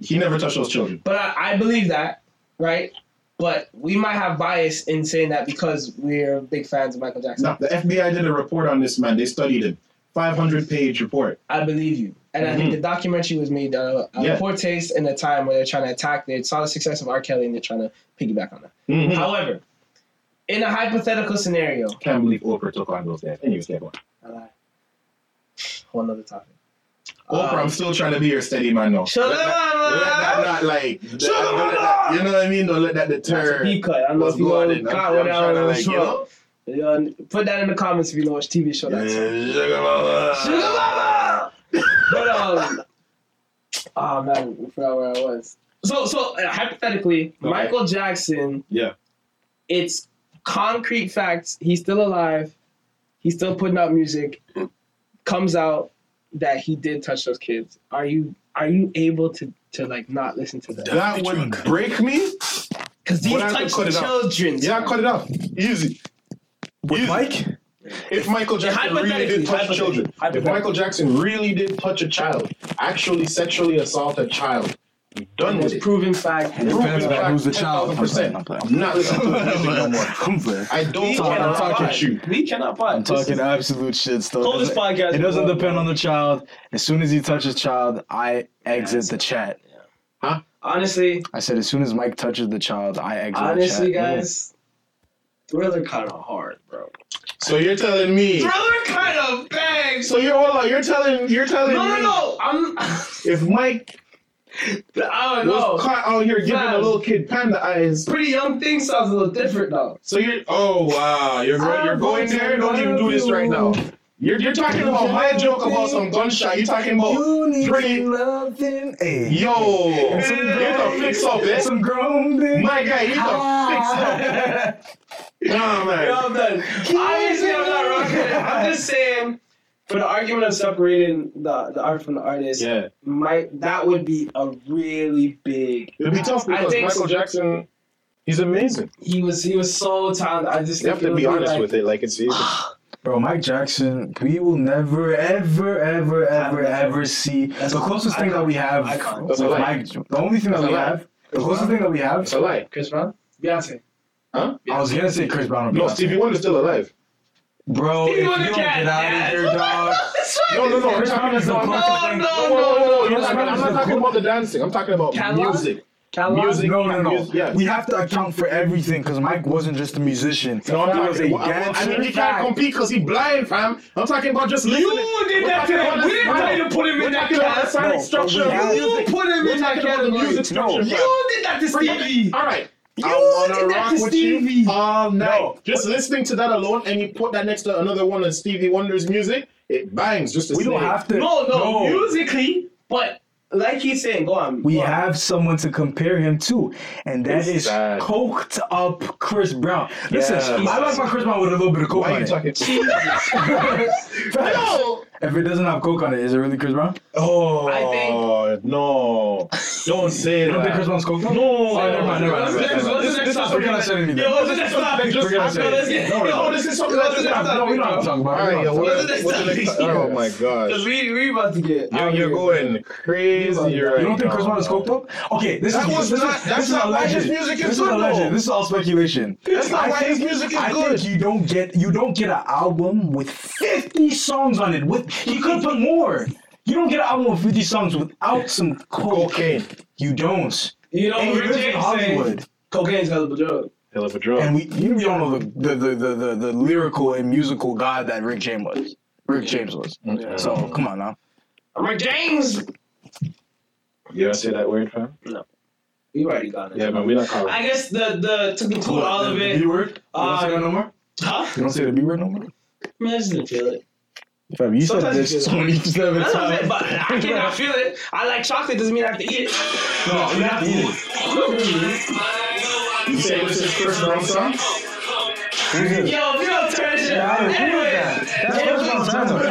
He never touched those children. But I, I believe that, right? but we might have bias in saying that because we're big fans of Michael Jackson. No, the FBI did a report on this man. They studied him. 500 page report. I believe you. And I think the documentary was made uh, a Yeah. poor taste in a time where they're trying to attack. They saw the success of R. Kelly and they're trying to piggyback on that. Mhm. However, in a hypothetical scenario, Can't believe Oprah took on those guys. Anyways, get one. Whole nother topic. Oprah, Um, I'm still trying to be your steady man now. Shut let, that, up, that not like, Shut don't let that- you know what I mean? Don't let that That's a deter deep cut. I don't know if you on. I'm, God, what trying to like, was you know? Yeah, put that in the comments if you know which TV show that's. Sugar mama. Sugar mama. But um, oh man, I forgot where I was. So so uh, hypothetically, Michael Jackson. Yeah. It's concrete facts. He's still alive. He's still putting out music. Comes out that he did touch those kids. Are you are you able to to like not listen to that? That would break me. Because these But I touch cut children. Yeah, I cut it off. Easy. With Easy. Mike? If Michael Jackson really did touch children, if. Michael Jackson really did touch a child, actually sexually assault a child, I'm done with proven fact. It depends Proven on who's the fact, child. 10,000%. I'm playing. I'm not listening to music no more. I'm playing. I don't We want cannot to rock buy. you. We cannot buy. I'm This talking is- absolute shit still. It Coldest doesn't- podcast It doesn't world, depend bro. on the child. As soon as he touches child, I exit the chat. Huh? Honestly, I said as soon as Mike touches the child, I exit honestly, the chat. Honestly, guys, Thriller kind of hard, bro. So you're telling me? Thriller kind of bangs. So you're hold on, You're telling you're telling No, no, me no. I'm. if Mike I don't was know. caught out here giving a little kid panda eyes, Pretty young thing sounds a little different though. so you're oh wow, you're go- you're going there. Don't even do this right now. You're, you're talking about my joke about some gunshot. You're talking about bringing loving. Hey. yo. You need to fix up, eh? Some grown. My guy, you need to fix up. Nah, man. Yo, I'm done. Obviously, I'm not rocking it. I'm just saying, for the argument of separating the, the art from the artist, Yeah, my that would be a really big. it'll be tough I because think Michael. Jackson, he's amazing. He was he was so talented. I just You have to be honest like, with it. Like it's easy. Bro, Mike Jackson, we will never, ever, ever, ever, ever see the closest thing that we have Icon. with That's a lie. Mike. The only thing that That's we have, the closest thing that we have. It's a lie. Chris Brown, Beyonce. Huh? I was gonna say Chris Brown. or No, Beyonce. Stevie Wonder's still alive. Bro, Stevie if you don't get out dance. of here, dog. No, no, no. I'm Chris Brown is the about No, no, No, no, no, no. not- I'm not talking cool- about the dancing. I'm talking about Catalog? music. Catalog? Music. No, no, no. Music, yes. We have to account for everything because Mike wasn't just a musician. No, I'm he was talking. a I, I dancer. mean, he can't compete because he's blind, fam. I'm talking about just listening. You did We're that to about him. the- We didn't tell you to put him We're in that talking about the class. No, structure but of we have- music. You put him We're in that talking about the category. music No. structure. You did that to Stevie. All right. You I wanna did that rock to with Stevie. you all night. No. Just listening to that alone, and you put that next to another one of Stevie Wonder's music, it bangs just the We don't have to. No, no, musically, but like he's saying, go on. We go on. have someone to compare him to, and that It's is sad. coked up Chris Brown. Listen, Yeah. I like my Chris Brown with a little bit of coke Why are you it. talking? No, If it doesn't have coke on it, is it really Chris Brown? Oh, I think- no! Don't say You that. don't think Chris Brown's coked up? No. Oh, never mind, never mind. What's never the next- mind. what's the This- next this is- topic? We're gonna say anything. Yo, what's the next topic? Just- We're gonna Let's say get- it. No, no, this is something What's that's the next just- No, we don't have to topic, talk about All it. right, We yo, don't have to what- What's the next what's the topic? next- Oh my Because gosh! we we about to get. Yo, you're going crazy right You don't think Chris now. Brown is coked up? Okay, this That is was this not- is, that's this is not a why legend. his music is this is good, a legend. though. This is all speculation. That's not I why think, his music is I good. think you don't get you don't get an album with 50 songs on it. With he could put more. You don't get an album with 50 songs without some coke. Cocaine. You don't. You know, And he Rick lives in Hollywood. cocaine's hell of a drug. Hell of a drug. And we you don't know the the, the, the, the the lyrical and musical god that Rick James was. Rick James was. Yeah. So come on now. Rick James. You ever say that word, fam? No. You already got it. Yeah, man. We not calling. It. I guess the the to conclude all of The it. B word? You don't say uh, that no more? Huh? You don't say the B word no more? Man, I just didn't feel it. Fam, you said Sometimes this you feel 27 That's what I'm times. saying, but I cannot feel it. I like chocolate doesn't mean I have to eat it. No, you have to eat it. You say this is Chris Brown song? Yo, if you don't turn shit. Yeah, who is Anyway, that? That's yeah, Chris Brown's anthem.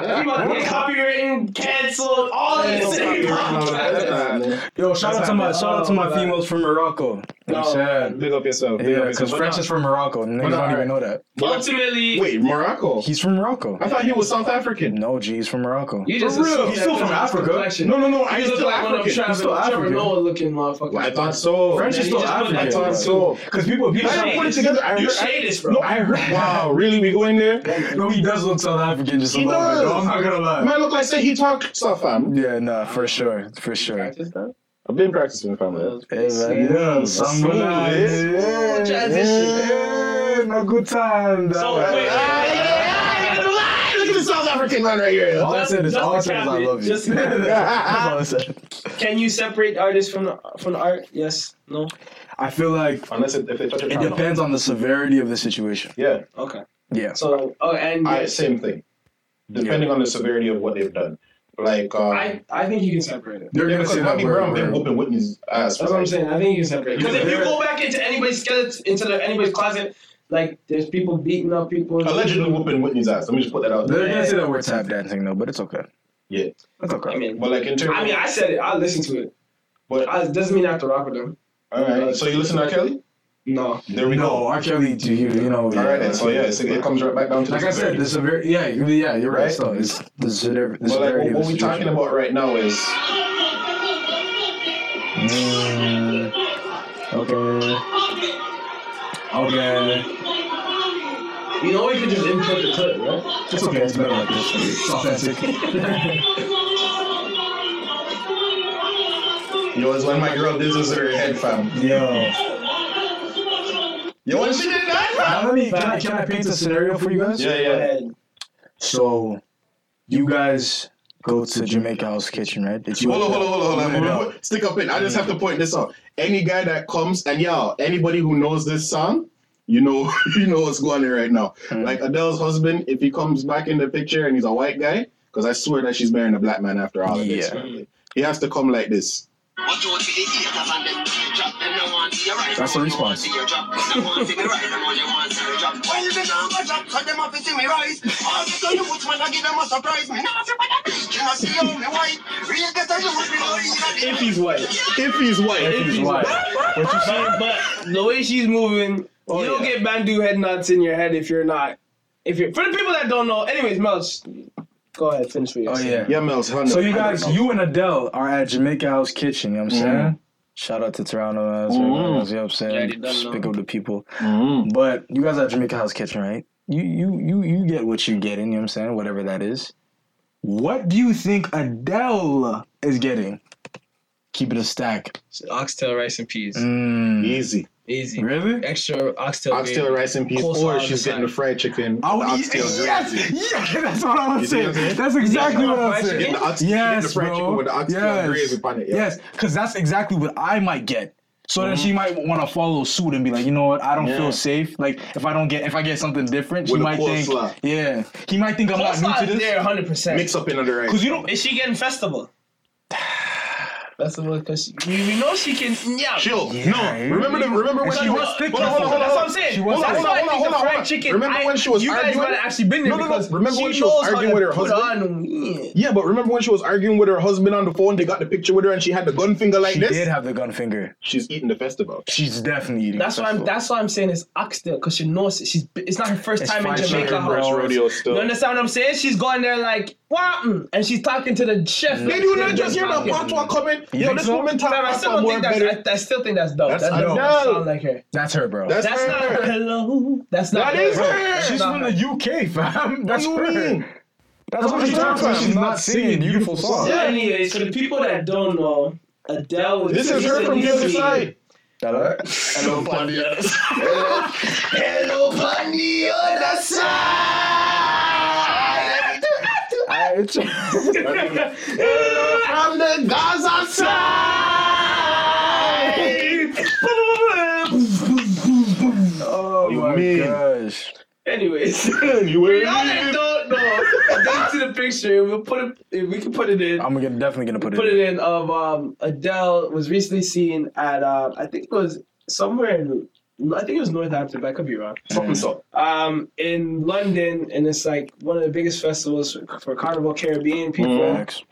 we about copyright copywritten, canceled, all in the same podcast. Yo, shout out to my shout out to my females from Morocco. You know what I'm? Big up yourself. Big Yeah, because yourself. French is from Morocco. Niggas don't alright. even uh, know that. Ultimately, Wait, Morocco? He's from Morocco. I thought he was South African. No, G, he's from Morocco. you just For real, he's still from Africa. No, no, no. I he's still like one of them African. He's still African. Noah looking motherfuckers. I thought so. French is still you just put African. I thought so. Because people, people I put it together. I You heard, shade this, bro. No, I heard. Wow, really? We going there? No, he does look South African just a little bit. Does. though, I'm not gonna lie. Man, look like say he talked South fam. Yeah, nah, for sure, for sure. I've been practicing family. Hey, man, yeah, samba smooth, night, eh? yeah, Transition. yeah, no good time. So, dog. wait, Look at the South African man right here. all I said is, Just all I to said is cap I love you. just- That's all I said. Can you separate artists from the from the art? Yes. No. I feel like Unless it, if they touch it, it depends on the severity of the situation. Yeah, Okay. Yeah. So, oh, and I, same thing. Depending on the severity of what they've done. Like, uh, I I think you can separate it. They're yeah, gonna because say that Bobby word. Brown been word. whooping Whitney's ass. That's what I'm saying. I think you can separate. It. Because if you go back into anybody's skeleton, into the, anybody's closet, like there's people beating up people. Allegedly whooping Whitney's ass. Let me just put that out there. They're there. gonna say that we're tap dancing though, but it's okay. Yeah, That's okay. I mean, but like in terms. I mean, I said it. I listened to it. but I, it doesn't mean I have to rock with them. all right. So you listen to R. Kelly? No. There we no, go. R. Kelly, do you, you know. All right, then. So yeah, it's, it comes right back down to Like the I said, severity. the severity. Yeah, yeah, you're right. Right? So it's the, sever- the But like what, what we're talking about right now is Mm, okay. Okay. You know, we could just input the clip, right? It's okay. It's better like this. It's authentic. yo, it's when my girl dizzes her head, fam. Yo. Yo, when she did that, fam. Now let me. Can I, can I paint a scenario for you guys? Yeah, yeah. So, you guys go to Jamaica House Kitchen, right? It's you Hold on, hold on, hold on, hold on. Stick up in. I just have to point this out. Any guy that comes and y'all, anybody who knows this song, you know, you know what's going on right now. Mm. Like Adele's husband, if he comes back in the picture and he's a white guy, because I swear that she's marrying a black man after all of this. He has to come like this. That's the response. If he's white. If he's white. If he's white. What you But, say? but the way she's moving, Oh, you don't yeah. get bantu head knots in your head if you're not. If you're for the people that don't know. Anyways, Melch, go ahead, finish what you're Oh saying. yeah. Yeah, Mel's hundred. So you guys, you and Adele are at Jamaica House Kitchen. You know what I'm saying? Shout out to Toronto, uh, you know what I'm saying? they done know. Pick up the people. Mm-hmm. But you guys are at Jamaica House Kitchen, right? You you you you get what you're getting, you know what I'm saying? Whatever that is. What do you think Adele is getting? Keep it a stack. Oxtail rice and peas. Mm. Easy. Easy. Really? Extra oxtail. Oxtail gravy. rice and peas, Coleslaw or she's getting the fried chicken. I the would, oxtail yes, gravy. yeah, that's what I You was see what saying. I'm saying? That's exactly what I was saying. Get the, ox- get Yes, the bro. chicken with the oxtail Yes. gravy upon it. Yeah. Yes, because that's exactly what I might get. So then she mm-hmm. might want to follow suit and be like, you know what, I don't Yeah. feel safe. Like if I don't get, if I get something different, she With a might think, coleslaw. yeah, he might think I'm not new to this. there 100. percent Mix up in under rice. Because you don't. Is she getting festival? Festival because you, you know she can. Yeah. Chill. Yeah. no, remember the remember when she she was. was Hold on, hold on, hold on, That's what. I'm saying. She was- hold on, why I hold on, hold on, hold on. chicken. Remember I- when she was You guys might have actually been there No, no, no. because Remember when she was arguing with her put husband? on yeah. Yeah, but remember when she was arguing with her husband on the phone? They got the picture with her, and she had the gun finger like She this. did have the gun finger. She's eating the festival. She's definitely eating. That's the why I'm. festival. That's why I'm saying it's oxtail because she knows. She's. It's not her first time in Jamaica. chicken, rodeo. You understand what I'm saying? She's going there like what? mm," And she's talking to the chef. Did you not just hear the patois coming? You Yo, this so? woman talk Fam, I still patois think that's. better. I, I still think that's dope. That's that doesn't sound like her. That's her, bro. That's, That's her. not hello. That's not. That is her. her. That's She's from her. the UK, fam. That's What do you her. mean? That's what what she's talking about. She's not singing beautiful songs. Yeah, anyway, for the people that don't know, Adele was This is her from the other side. Hello? Hello, on the other. Hello, on the other side. From the Gaza side. oh You my mean? gosh. Anyways, You for y'all that don't know, go to the picture. We'll put it. We can put it in. I'm gonna, definitely gonna put it. put it in of um Adele was recently seen at uh, I think it was somewhere in I think it was Northampton, but I could be wrong. Something so. Um, in London, and it's like one of the biggest festivals for, for Carnival Caribbean people. Mm.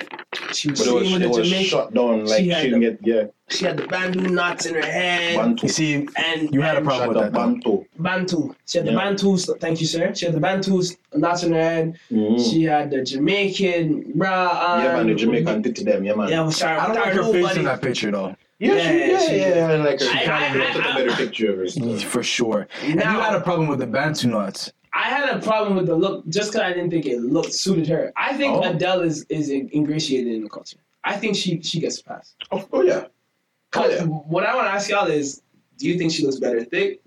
She was But it was, singing it with the was Jamaican. shut down. Like She she, had didn't the- get yeah. She had the bantu knots in her head. Bantu. You see, and you had a problem with up, that. Bantu. Bantu. She had the Yeah. Bantus. Thank you, sir. She had the Bantus knots in her head. Mm. She had the Jamaican bra. On. yeah, man, the Jamaican titty them, yeah, man. Yeah, with Shara. I don't like her face in that picture though, yeah, Yeah, yeah, she- yeah, I like her. I- She I- kind of took a I- better picture of her. stuff. for sure. And you had a problem with the Bantu nuts. I had a problem with the look just because I didn't think it looked suited her. I think Oh. Adele is is ingratiated in the culture. I think she she gets a pass. Oh, oh yeah. Oh, Cause Oh, yeah. what I want to ask y'all is, do you think she looks better thick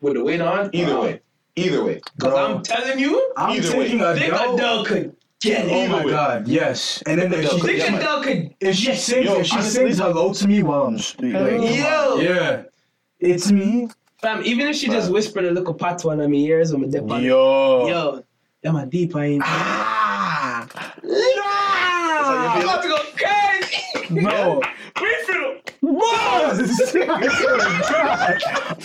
with the weight on? Either way. Either way. Because I'm telling you, I'm Either way. taking Adele. Adele could get Oh it. my way. god, yes. And then if she, Think Yeah, could. if she sings, Yo, if she honestly- sings hello to me while I'm like, Yo. yeah, it's me. Fam, even if she just whispered a little patois in my ears, I'm a dip on it. Yo, Yo, yeah, my deep I ain't. ah, I'm about to go crazy. no. Wait for.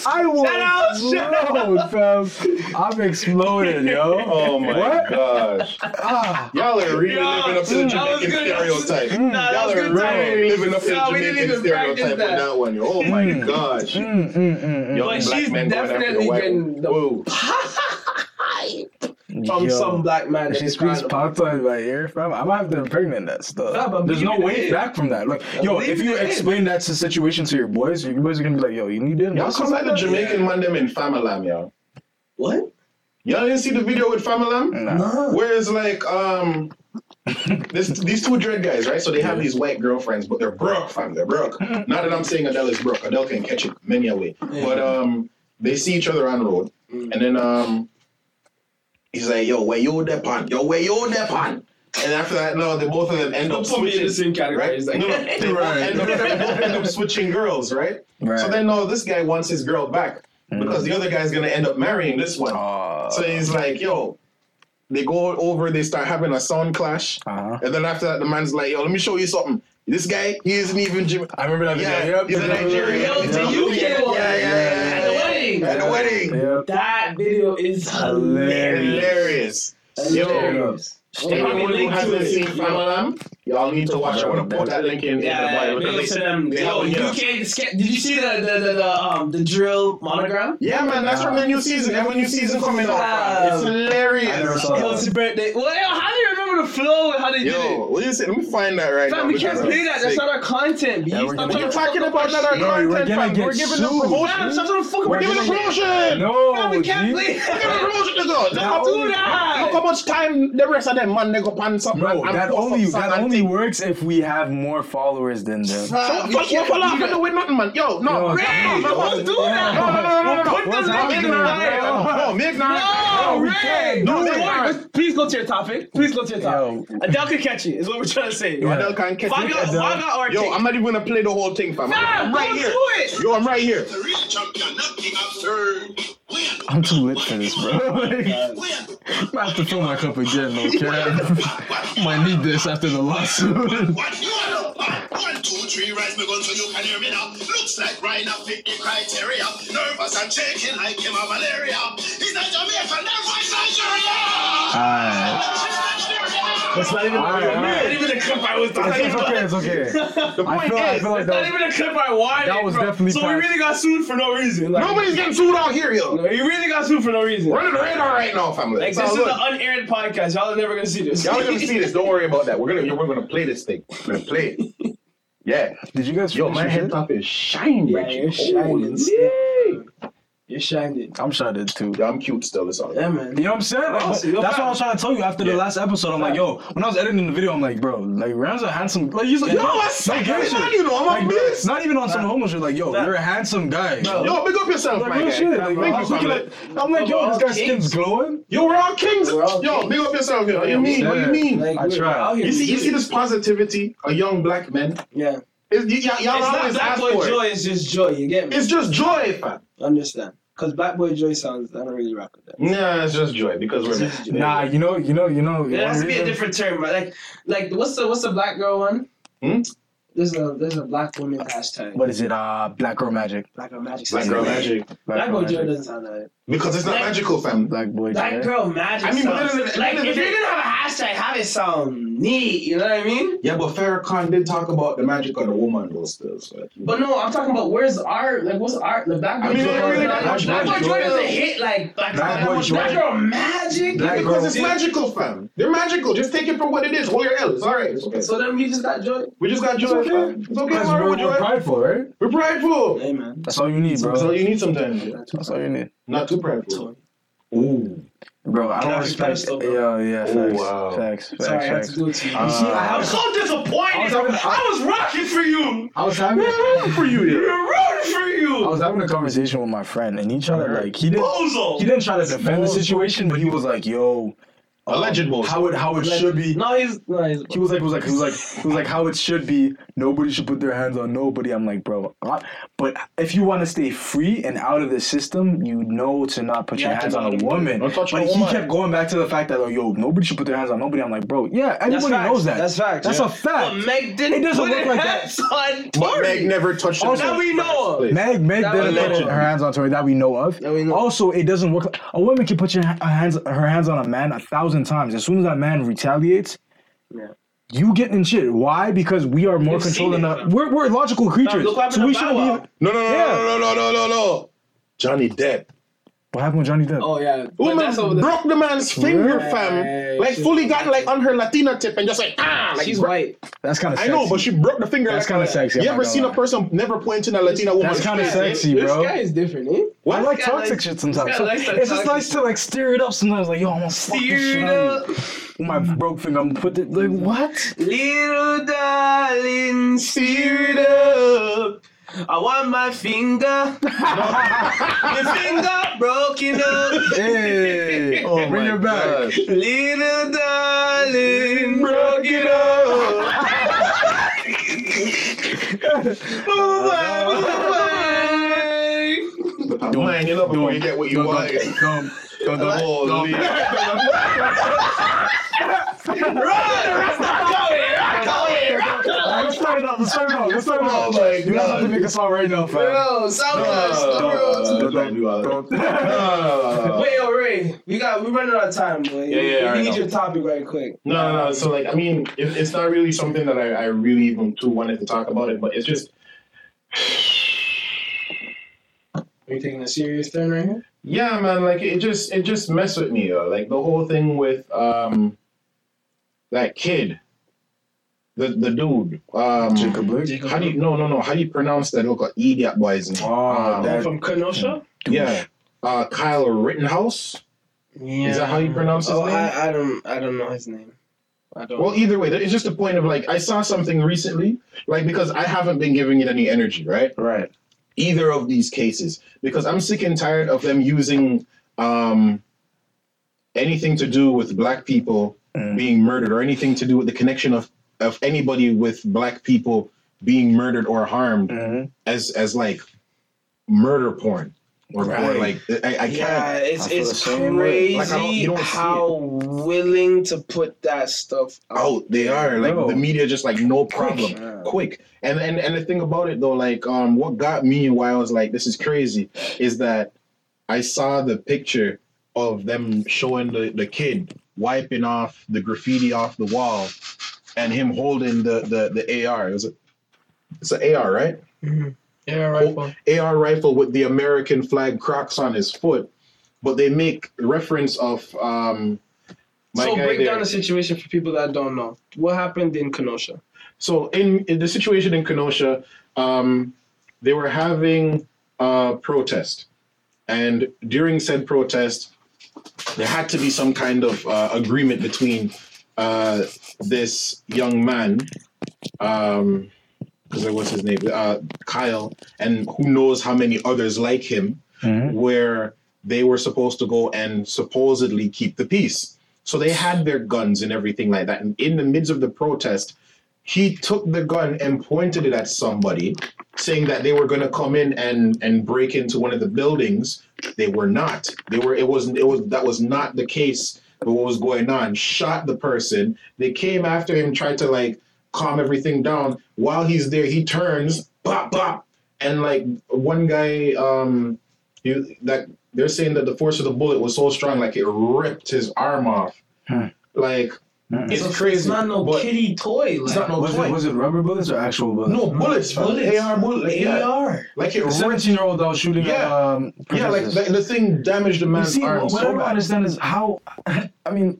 I will Shout out, explode, fam. I'm exploding, yo. Oh my What? gosh. Ah, Y'all are really Yo, living up to the Jamaican good. stereotype. Nah, Y'all are good timing. really living up to Nah, the Jamaican stereotype that. with that one. Oh my Mm. gosh. mm, mm, mm, mm. Young But black she's men definitely the getting the- Whoa. From Yo. some black man. She is speaks kind of- patois in my ear, fam, I'm gonna have to impregnate that stuff. Fam, There's no way in. back from that. Like, yo, if you it in. explain that to situation to your boys, your boys are gonna be like, yo, you need it. Y'all come like the Jamaican man them in Famalam, y'all. What? Y'all didn't see the video with Famalam? Nah. Where it's like, um, this, these two dread guys, right? So they have these white girlfriends, but they're broke, fam. They're broke. Not that I'm saying Adele is broke. Adele can catch it many a way. But um, they see each other on the road, Mm. and then um, he's like, "Yo, where you dep on? Yo, where you dep on?" And after that, no, they both of them end up Don't put me in switching. the same category. Right? Like, no, no, they Right. end up, they both end up switching girls, right? Right. So then, no, this guy wants his girl back because the other guy's gonna end up marrying this one. Uh, So he's like, yo, they go over, they start having a sound clash. uh-huh. And then after that, the man's like, yo, let me show you something. This guy, he isn't even Jim. I remember that Yeah, video. Yep. he's a Nigerian. Yo, the Yeah, UK one. yeah, yeah, yeah, yeah. Wedding. At the wedding. Yep. That video is hilarious. Hilarious. Yo, Hilarious. anyone who link to hasn't it. seen Famalam, y'all need to watch it. I want to put that link in, Yeah, in the bio. big ups to them. Yo. UK. Did you see the the the, the um the drill monogram? Yeah, man, that's from the new season. They have a new season coming out. fam. It's I never hilarious. saw It that. was his birthday. Well, how do you remember the flow and how they did it? what do you say? Let me find that right Fam, now. we can't because play I'm that. That's not our content. B. Yeah, we're Stop gonna trying get- talking about up that our our. No, we're content, gonna fam. get We're giving them sued. promotion. Fam, stop trying to fuck up We're our giving them shit. promotion. No, Fam, we can't G. play Give them that. promotion to go. Don't do Look that. how much time the rest of them man they go pan something. Bro, and that post only up that and only thing. works if we have more followers than them. So what what for laughing to win nothing, man? Yo, no, Yo, no, Ray, no, no, don't no, do no, that. No, no, no, no, no, no. Put the What's link in happening? the No, bio. no, me ignorant. No, we Ray. can't No, No, me wait, ignorant. wait, please go to your topic. Please go to your topic. Yo. Adele can catch it. Is what we're trying to say. Yo, Adele can't catch Vaga, it. Vaga or Yo, King? I'm not even gonna play the whole thing, fam. Fam, I'm right don't here. it. Yo, I'm right here. The real champion, not king absurd. I'm too lit for this, bro. Like? I have to fill my cup again, no cap. Might need this after the lawsuit. One, two, three, rise me gun so you can hear me now. Looks like Ryan have fit the criteria. Nervous and shaking like him a malaria. He's not Jamaican, therefore he's Nigeria. Alright. That's not even, Alright, not alright. even a clip I was It's, talking it's about. okay, it's okay. The I point feel, I is, feel like It's not that even a clip I wanted. That was bro. definitely So we really got sued for no reason. Like, nobody's getting sued out here, yo. No, you really got sued for no reason. We're under the radar right now, family. Like this all is good. an unaired podcast. Y'all are never gonna see this. Y'all are gonna see this. Don't worry about that. We're gonna we're gonna play this thing. We're gonna play it. Yeah. Did you guys Yo, my your head top is shining, Yeah, Reggie. you're shining Holy. still. You're shining. I'm shot too. Yeah, I'm cute still. It's all. Yeah, man. You know what I'm saying? Like, that's fam. what I was trying to tell you after the Yeah. last episode. I'm like, yo, when I was editing the video, I'm like, bro, like Ram's a handsome. Like he's like, Yo, no, what's no, up? gay shit. Man, you know, I'm like, on this. Not even on some homo shit. Like, yo, Fam. you're a handsome guy. Bro. Yo, big up yourself, Like my real guy. shit. Like, Thank I you, was looking family. at, I'm like, yo, this guy's skin's glowing. Yo, we're all kings. We're all Yo, big up yourself. Yo. What you mean? What do you mean? I try. You see, you see this positivity, a young black man. Yeah. It's, y- y- y'all It's not always Black ask Boy for Joy. It's just joy. You get me? It's just joy, fam. Understand? Because Black Boy Joy sounds. I don't really rock with that. Nah, it's just joy because we're It's joy. Nah, you know, you know, you know. There one has to be a different term, but like, like what's the what's the black girl one? Hmm? there's a there's a black woman hashtag. What is it? Uh, Black Girl Magic. Black girl magic. Black girl magic. Black girl joy doesn't sound like. Because it's not magical, fam. Black boy. Black Joy. girl magic. I mean, but sounds- then- then- like if you're gonna have a hashtag, have it sound neat. You know what I mean? Yeah, but Farrakhan did talk about the magic of the woman, those still. So. But no, I'm talking about where's art? Like what's art? The black girl I mean, joy. it really Black Black Black girl Boy joy Joy- doesn't hit like black, Black Boy Black Joy- girl magic. Black Because girl- it's magical, fam. They're magical. Just take it for what it is. Hold your L. It's all right. It's okay. So then we just got joy. We just got joy, fam. It's okay. Because It's all we're, right, we're prideful, right? We're prideful. Hey man. That's all you need, bro. That's all you need sometimes. That's all you need, Not too prideful. Ooh. bro. I Get don't respect. pedestal, bro. Yeah, yeah. Facts. Oh, wow. Facts. Facts. Sorry, I had facts. to do it to you. Uh, You see, I I'm so disappointed. I was having- I was rocking for you. I was having. for you, yeah. You're rooting for you. I was having a conversation with my friend, and he tried to like he didn't Bozo. he didn't try to defend the situation, but he was like, "Yo, Alleged um, bozo. how it how it should be." No, he's no, he's. He was like, he was like, he was like, he was like, how it should be. Nobody should put their hands on nobody. I'm like, bro. I- But if you want to stay free and out of the system, you know to not put You your hands on a woman. Don't touch but he woman. kept going back to the fact that, oh, yo, nobody should put their hands on nobody. I'm like, bro, yeah, That's everybody knows that. That's facts. That's yeah. a fact. But Meg didn't It doesn't put look her like that. hands on But Tory. Meg never touched Also- himself. That we know of. Meg, Meg That didn't was put her hands on Tory that we know of. That we know. Also, it doesn't work. Like, a woman can put your hands, her hands on a man a thousand times. As soon as that man retaliates, Yeah. you get in shit. Why? Because we are more You've controlled seen than it, the. We're, we're logical creatures, look what happened so we shouldn't be. No, no, no, Yeah. no, no, no, no, no, no. Johnny Depp. What happened with Johnny Depp? Oh yeah. But Woman that's over the. broke the man's finger, Yeah, fam. Like fully got like on her Latina tip and just like ah. Like, She's bro- white. That's kind of. I know, but she broke the finger. That's like kinda sexy, I'm You ever gonna seen a person never pointing a Latina woman? That's kind of sexy, This bro. This guy is different, eh? I like toxic likes- shit sometimes. guy So likes it's just nice to like stir it up sometimes. Like, yo, I'm gonna slap Steer it up. of. My broke finger, I'm gonna put it. Like, what? Little darling, steer it up. I want my finger. Your finger broken up. Hey, Oh bring it back. gosh. Little darling, broke it up. Man, you know before you get what you want. Come, come, come. Holy. Let's start it off. Let's start it off. Let's start it Oh off. my You don't have to god. make a song right now, fam. Yo, SoundCloud, No, Studios. don't do all that. Don't- No, no, no, no. Wait, yo, Ray, we got we running out of time, boy. Yeah, yeah, We I need know. your topic right quick. No, no, no. So like, I mean, it, it's not really something that I, I really even too wanted to talk about it, but it's just, Are you taking a serious turn right here? yeah, man. Like it just, it just messed with me. Yo. Like the whole thing with um, that kid, the the dude. Um, Jacob Blake. How do you? No, no, no. How do you pronounce that? Look, idiot boy's name. Oh, Um, From Kenosha? yeah. Uh, Kyle Rittenhouse. Yeah. Is that how you pronounce his Oh, name? I, I don't I don't know his name. I don't. Well, either way, it's just a point of like I saw something recently, like because I haven't been giving it any energy, right? Right. Either of these cases, because I'm sick and tired of them using um, anything to do with black people Mm. being murdered or anything to do with the connection of of anybody with black people being murdered or harmed Mhm. as as like murder porn or, or like I, I can't. yeah, it's I it's the crazy Like, don't- don't see how willing to put that stuff out. out they are like Bro. the media just like no problem Yeah. quick and, and and the thing about it though like um what got me and why i was like this is crazy is that i saw the picture of them showing the the kid wiping off the graffiti off the wall and him holding the the the ar it was a it's an ar right Mm. Yeah, rifle. ar rifle with the american flag crocs on his foot but they make reference of um my so break there. down the situation for people that don't know. What happened in Kenosha? So in, in the situation in Kenosha, um, they were having a protest, and during said protest, there had to be some kind of uh, agreement between uh, this young man, um, because i what's his name, uh, Kyle, and who knows how many others like him, Mhm. where they were supposed to go and supposedly keep the peace. So they had their guns and everything like that. And in the midst of the protest, he took the gun and pointed it at somebody, saying that they were going to come in and and break into one of the buildings. They were not. They were. It wasn't. It was. That was not the case. But what was going on? Shot the person. They came after him, tried to like calm everything down. While he's there, he turns, bop bop, and like one guy, um, he, that they're saying that the force of the bullet was so strong, like it ripped his arm off. Hmm. Like it's It's, crazy. it's not no but kitty toy. It's not no Was toy. it, was it rubber bullets or actual bullets? no bullets, fam. bullets. AR bullet, like, AR. like it The 17 year old that was shooting at Yeah. um, Yeah, like protesters. the, the thing damaged the man's see, arm what so I don't bad. understand is how, I mean,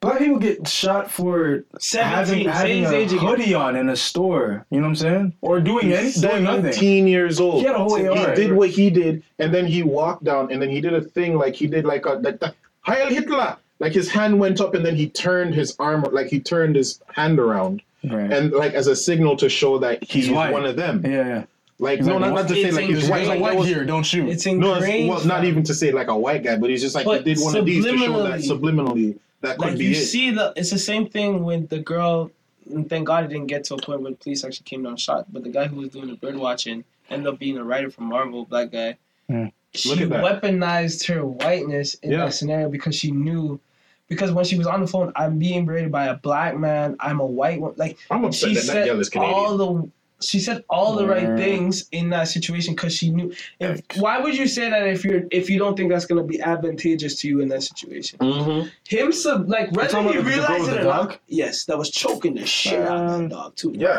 black people get shot for having, 17, having a age again. hoodie on in a store. You know what I'm saying? Or doing any, doing nothing. 17 years old. He had a whole he did what he did, and then he walked down, and then he did a thing like he did like a like the Heil Hitler. Like his hand went up, and then he turned his arm, like he turned his hand around, Right. and like as a signal to show that he's, He's one of them. yeah, yeah. Like He's no, like, not, not to say like he's white. There's Like, white was, here, don't shoot. It's no, it's, well, not even to say like a white guy, but he's just like But he did one of these to show that subliminally that could like be you it. see the it's the same thing with the girl and thank god it didn't get to a point where the police actually came down and shot but the guy who was doing the bird watching ended up being a writer from marvel black guy Hmm. she Look at that. weaponized her whiteness in Yeah. that scenario because she knew because when she was on the phone i'm being berated by a black man i'm a white one like I'm upset she that that said girl is Canadian. all the she said all the right things in that situation because she knew if, why would you say that if you're if you don't think that's going to be advantageous to you in that situation mm-hmm. him sub like whether talking he about the girl realized it or dog? not. Yes, that was choking the shit out of Um, that dog too. Yeah.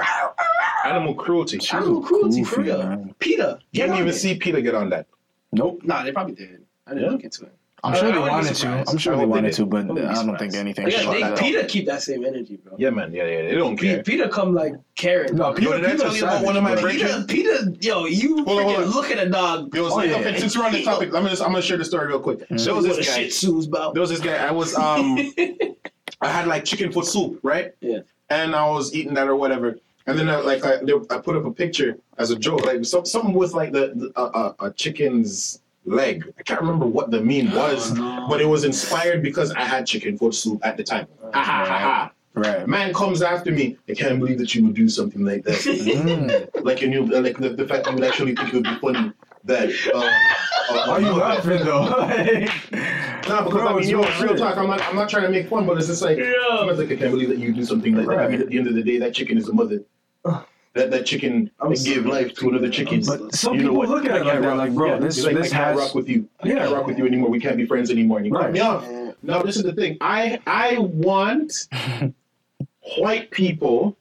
Animal cruelty. Animal cruelty for real. man. Peter, You didn't on even it. see Peter get on that. Nope. Nah, they probably did. I didn't Yeah. look into it. I'm sure I they wouldn't wanted to. I'm sure I they wanted to, but I I don't think anything. Yeah, they, that. Peter keep that same energy, bro. Yeah, man. Yeah, yeah. They don't Pe- care. Peter come like Karen. No. Peter, Yo, did I tell you about one of my bro. Peter, Peter, yo, you Hold on, hold on. look at a dog. There was Oh, like, yeah. okay, since we're on the topic, I'm gonna just, I'm gonna share the story real quick. There was this a guy. shit Sue's about. There was this guy. I was um, I had like chicken foot soup, right? Yeah. And I was eating that or whatever, and then I, like I, there- I put up a picture as a joke, like some, something with like the, the uh, uh, a chicken's leg. I can't remember what the meme was, but it was inspired because I had chicken foot soup at the time. Ha ha ha ha. Right. Man comes after me. I can't believe that you would do something like that. Mm. like you knew, like the, the fact that you would actually think it would be funny. That uh, uh, Why are you laughing though? Nah, because Bro, I mean, it's yo, real real shit. talk. I'm not, I'm not trying to make fun, but it's just like, I'm just like, I can't believe that you do something like that. I mean, at the end of the day, that chicken is a mother. That that chicken I'm gave so- life to another chicken. But some You know people what? look at it like that, rock- like, bro, yeah, this like, this I can't has rock with you. I can't rock with you anymore. We can't be friends anymore. And you Right. me off. No, this is the thing. I I want white people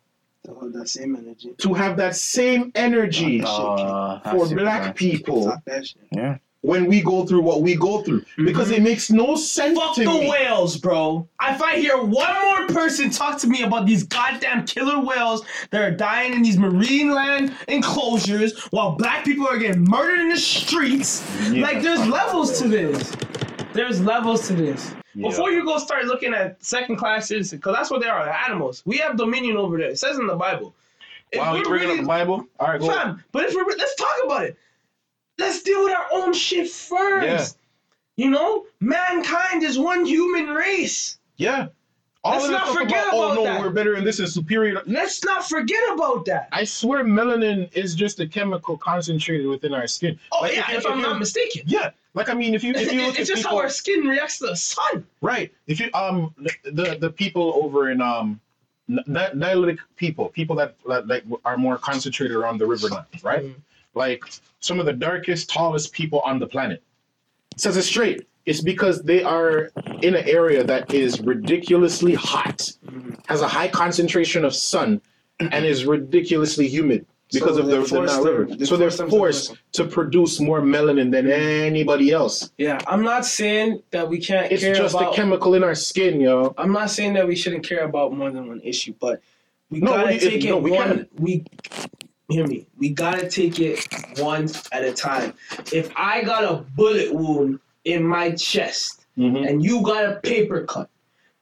To have that same energy. to have that same energy Uh, for black people Talk that shit. Yeah. When we go through what we go through mm-hmm. because it makes no sense Fuck to the me. whales, bro. If I hear one more person talk to me about these goddamn killer whales that are dying in these Marineland enclosures while black people are getting murdered in the streets, Yeah. like there's levels to this. There's levels to this. Yeah. Before you go start looking at second class citizens, because that's what they are, animals. We have dominion over there. It says in the Bible. If Wow, you bringing up the Bible? All right, go. Fam, but if we're let's talk about it. Let's deal with our own shit first. You know, mankind is one human race. Yeah. All Let's not forget oh about oh, no, that. we're better and this is superior. Let's not forget about that. I swear melanin is just a chemical concentrated within our skin. Oh Like, yeah, you- if, I'm you- not mistaken. Yeah. Like I mean if you if you look it's at just people how our skin reacts to the sun. right. If you um the, the people over in um Nilotic people, people that, that like are more concentrated around the riverlands, right? Mm. Like some of the darkest, tallest people on the planet. It says it straight. It's because they are in an area that is ridiculously hot, has a high concentration of sun, and is ridiculously humid because So of the, they're the Nile River. they're So they're forced to forced to produce more melanin than anybody else. Yeah, I'm not saying that we can't It's care just about. a chemical in our skin, yo. I'm not saying that we shouldn't care about more than one issue, but we No, gotta we- take no, it we one. can. We hear me. We gotta take it one at a time. If I got a bullet wound in my chest Mhm. and you got a paper cut,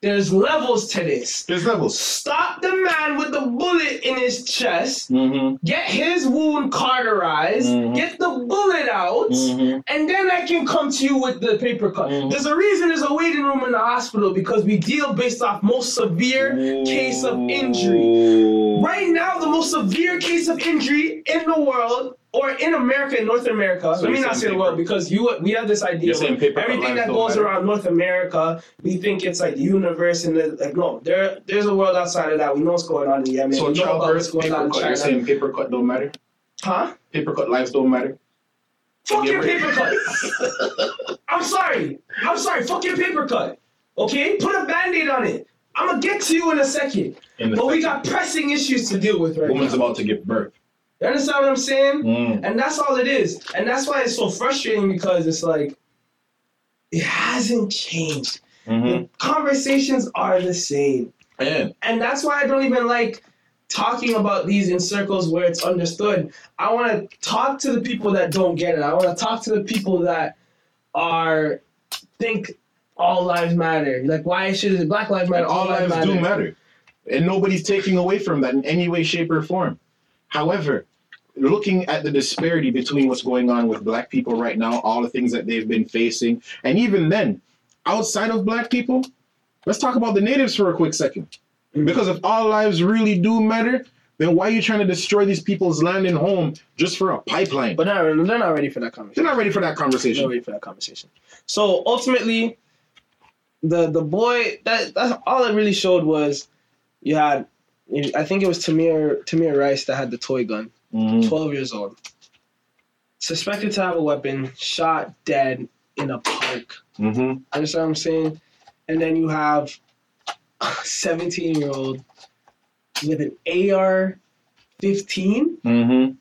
there's levels to this. There's levels. Stop the man with the bullet in his chest. Mm-hmm. Get his wound cauterized. Mhm. Get the bullet out. Mhm. And then I can come to you with the paper cut. Mhm. There's a reason there's a waiting room in the hospital because we deal based off most severe case of injury. Right now, the most severe case of injury in the world or in America, in North America. So let me not say saying the world because you we have this idea. You're saying of paper cut everything that goes matter? around North America, we think it's like the universe and the, like no, there there's a world outside of that. We know what's going on in Yemen. So we know about what's going on paper in cut. You're saying paper cut don't matter? Huh? Paper cut lives don't matter? Fuck your Give paper cut. I'm sorry. I'm sorry. Fuck your paper cut. Okay? Put a band-aid on it. I'm gonna get to you in a second. In the But we got pressing issues to deal with right now. Woman's now. about to give birth. You understand what I'm saying? Mm. And that's all it is. And that's why it's so frustrating because it's like it hasn't changed. Mm-hmm. The conversations are the same. And And that's why I don't even like talking about these in circles where it's understood. I want to talk to the people that don't get it. I want to talk to the people that are think all lives matter. Like why should Black lives matter? all lives matter. do matter. And nobody's taking away from that in any way, shape, or form. However, looking at the disparity between what's going on with black people right now, all the things that they've been facing, and even then, outside of black people, let's talk about the natives for a quick second. Mm-hmm. Because if all lives really do matter, then why are you trying to destroy these people's land and home just for a pipeline? But they're not, they're not ready for that conversation. They're not ready for that conversation. They're not ready for that conversation. So ultimately, the the boy that that's all it really showed was you had I think it was Tamir Tamir Rice that had the toy gun. Mhm. 12 years old. Suspected to have a weapon, shot dead in a park. Mhm. Understand what I'm saying? And then you have a 17 year old with an AR 15 Mhm.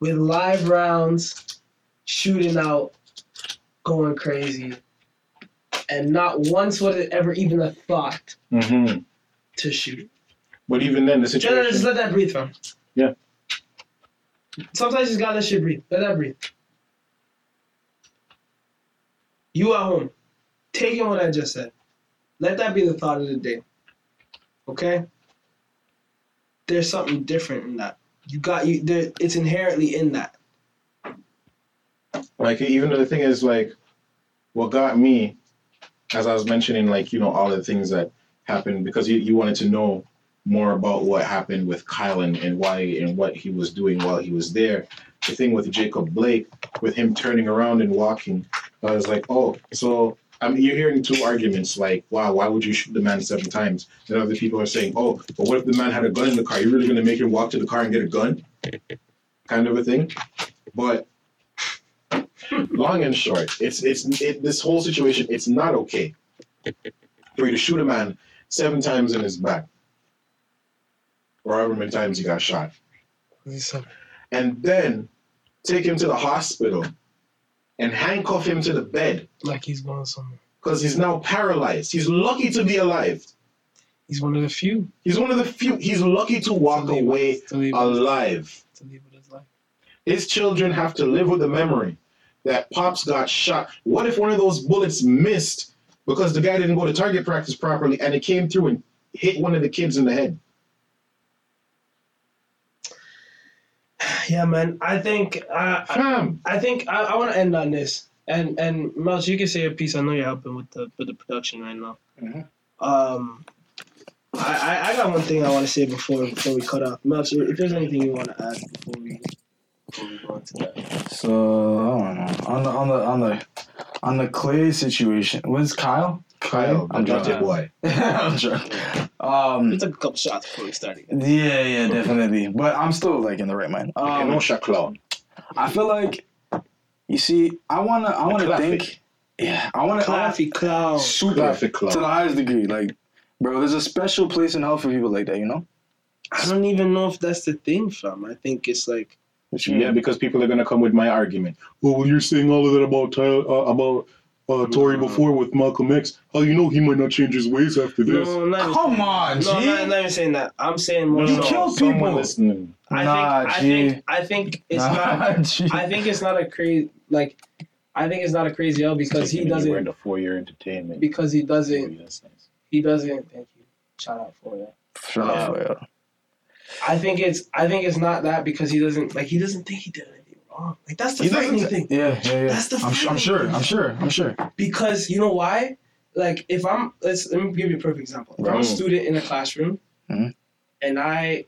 with live rounds, shooting out, going crazy. And not once was it ever even a thought Mhm. to shoot. But even then, the Just, just let that breathe, fam. Yeah. Sometimes you just gotta let shit breathe. Let that breathe. You at home, take in what I just said. Let that be the thought of the day. Okay? There's something different in that. You got you there it's inherently in that. Like even the thing is like, what got me, as I was mentioning, like you know all the things that happened because you, you wanted to know more about what happened with Kylan and, why and what he was doing while he was there. The thing with Jacob Blake, with him turning around and walking, I was like, oh, so I mean, you're hearing two arguments like, wow, why would you shoot the man seven times? And other people are saying, oh, but what if the man had a gun in the car? You're really going to make him walk to the car and get a gun? Kind of a thing. But long and short, it's it's it, this whole situation. It's not okay for you to shoot a man seven times in his back, or however many times he got shot, and then take him to the hospital and handcuff him to the bed Like he's going somewhere. because he's now paralyzed. He's lucky to be alive. He's one of the few He's one of the few. He's lucky to walk To away to alive. to leave with his life. His children have to live with the memory that Pops got shot. What if one of those bullets missed because the guy didn't go to target practice properly and it came through and hit one of the kids in the head? Yeah, man. I think uh, I, Fam. I think I, I want to end on this. And and Melch, you can say a piece. I know you're helping with the with the production right now. Mhm. Um, I, I I got one thing I want to say before before we cut off. Melch, if there's anything you want to add before we before we go into that. So I don't know on the on the on the on the Clay situation. Was Kyle? Kyle, I'm the dirty drunk. boy. I'm drunk. Um, We took a couple shots before we started. yeah, yeah, definitely. But I'm still like in the right mind. Okay, Um, no shot clown. I feel like you see, I wanna, I wanna think. Yeah, I wanna. I wanna Coffee clown. super Classic to the highest degree. Like, bro, there's a special place in hell for people like that. You know? I don't even know if that's the thing, fam. I think it's like What you Yeah, because people are gonna come with my argument. Oh, well, you're saying all of that about Tyler, uh, about uh, Tory No. before with Malcolm X. How you know he might not change his ways after this? no, I'm not even, Come on, no, I'm G. not, I'm not even saying that. I'm saying more. You so- killed someone people. listening. I Nah, think I G. think I think it's not. Nah, G. I think it's not a crazy like. I think it's not a crazy L because he We're doesn't in the four-year entertainment. because he doesn't he doesn't. Thank you. Shout out for that. Shout out for yeah. I think it's I think it's not that because he doesn't like he doesn't think he did anything wrong. Like that's the He frightening thing. Yeah, yeah, yeah. That's the I'm, I'm sure. I'm sure. I'm sure. Because you know why? Like if I'm let's let me give you a perfect example. If I'm a student in a classroom Mhm. and I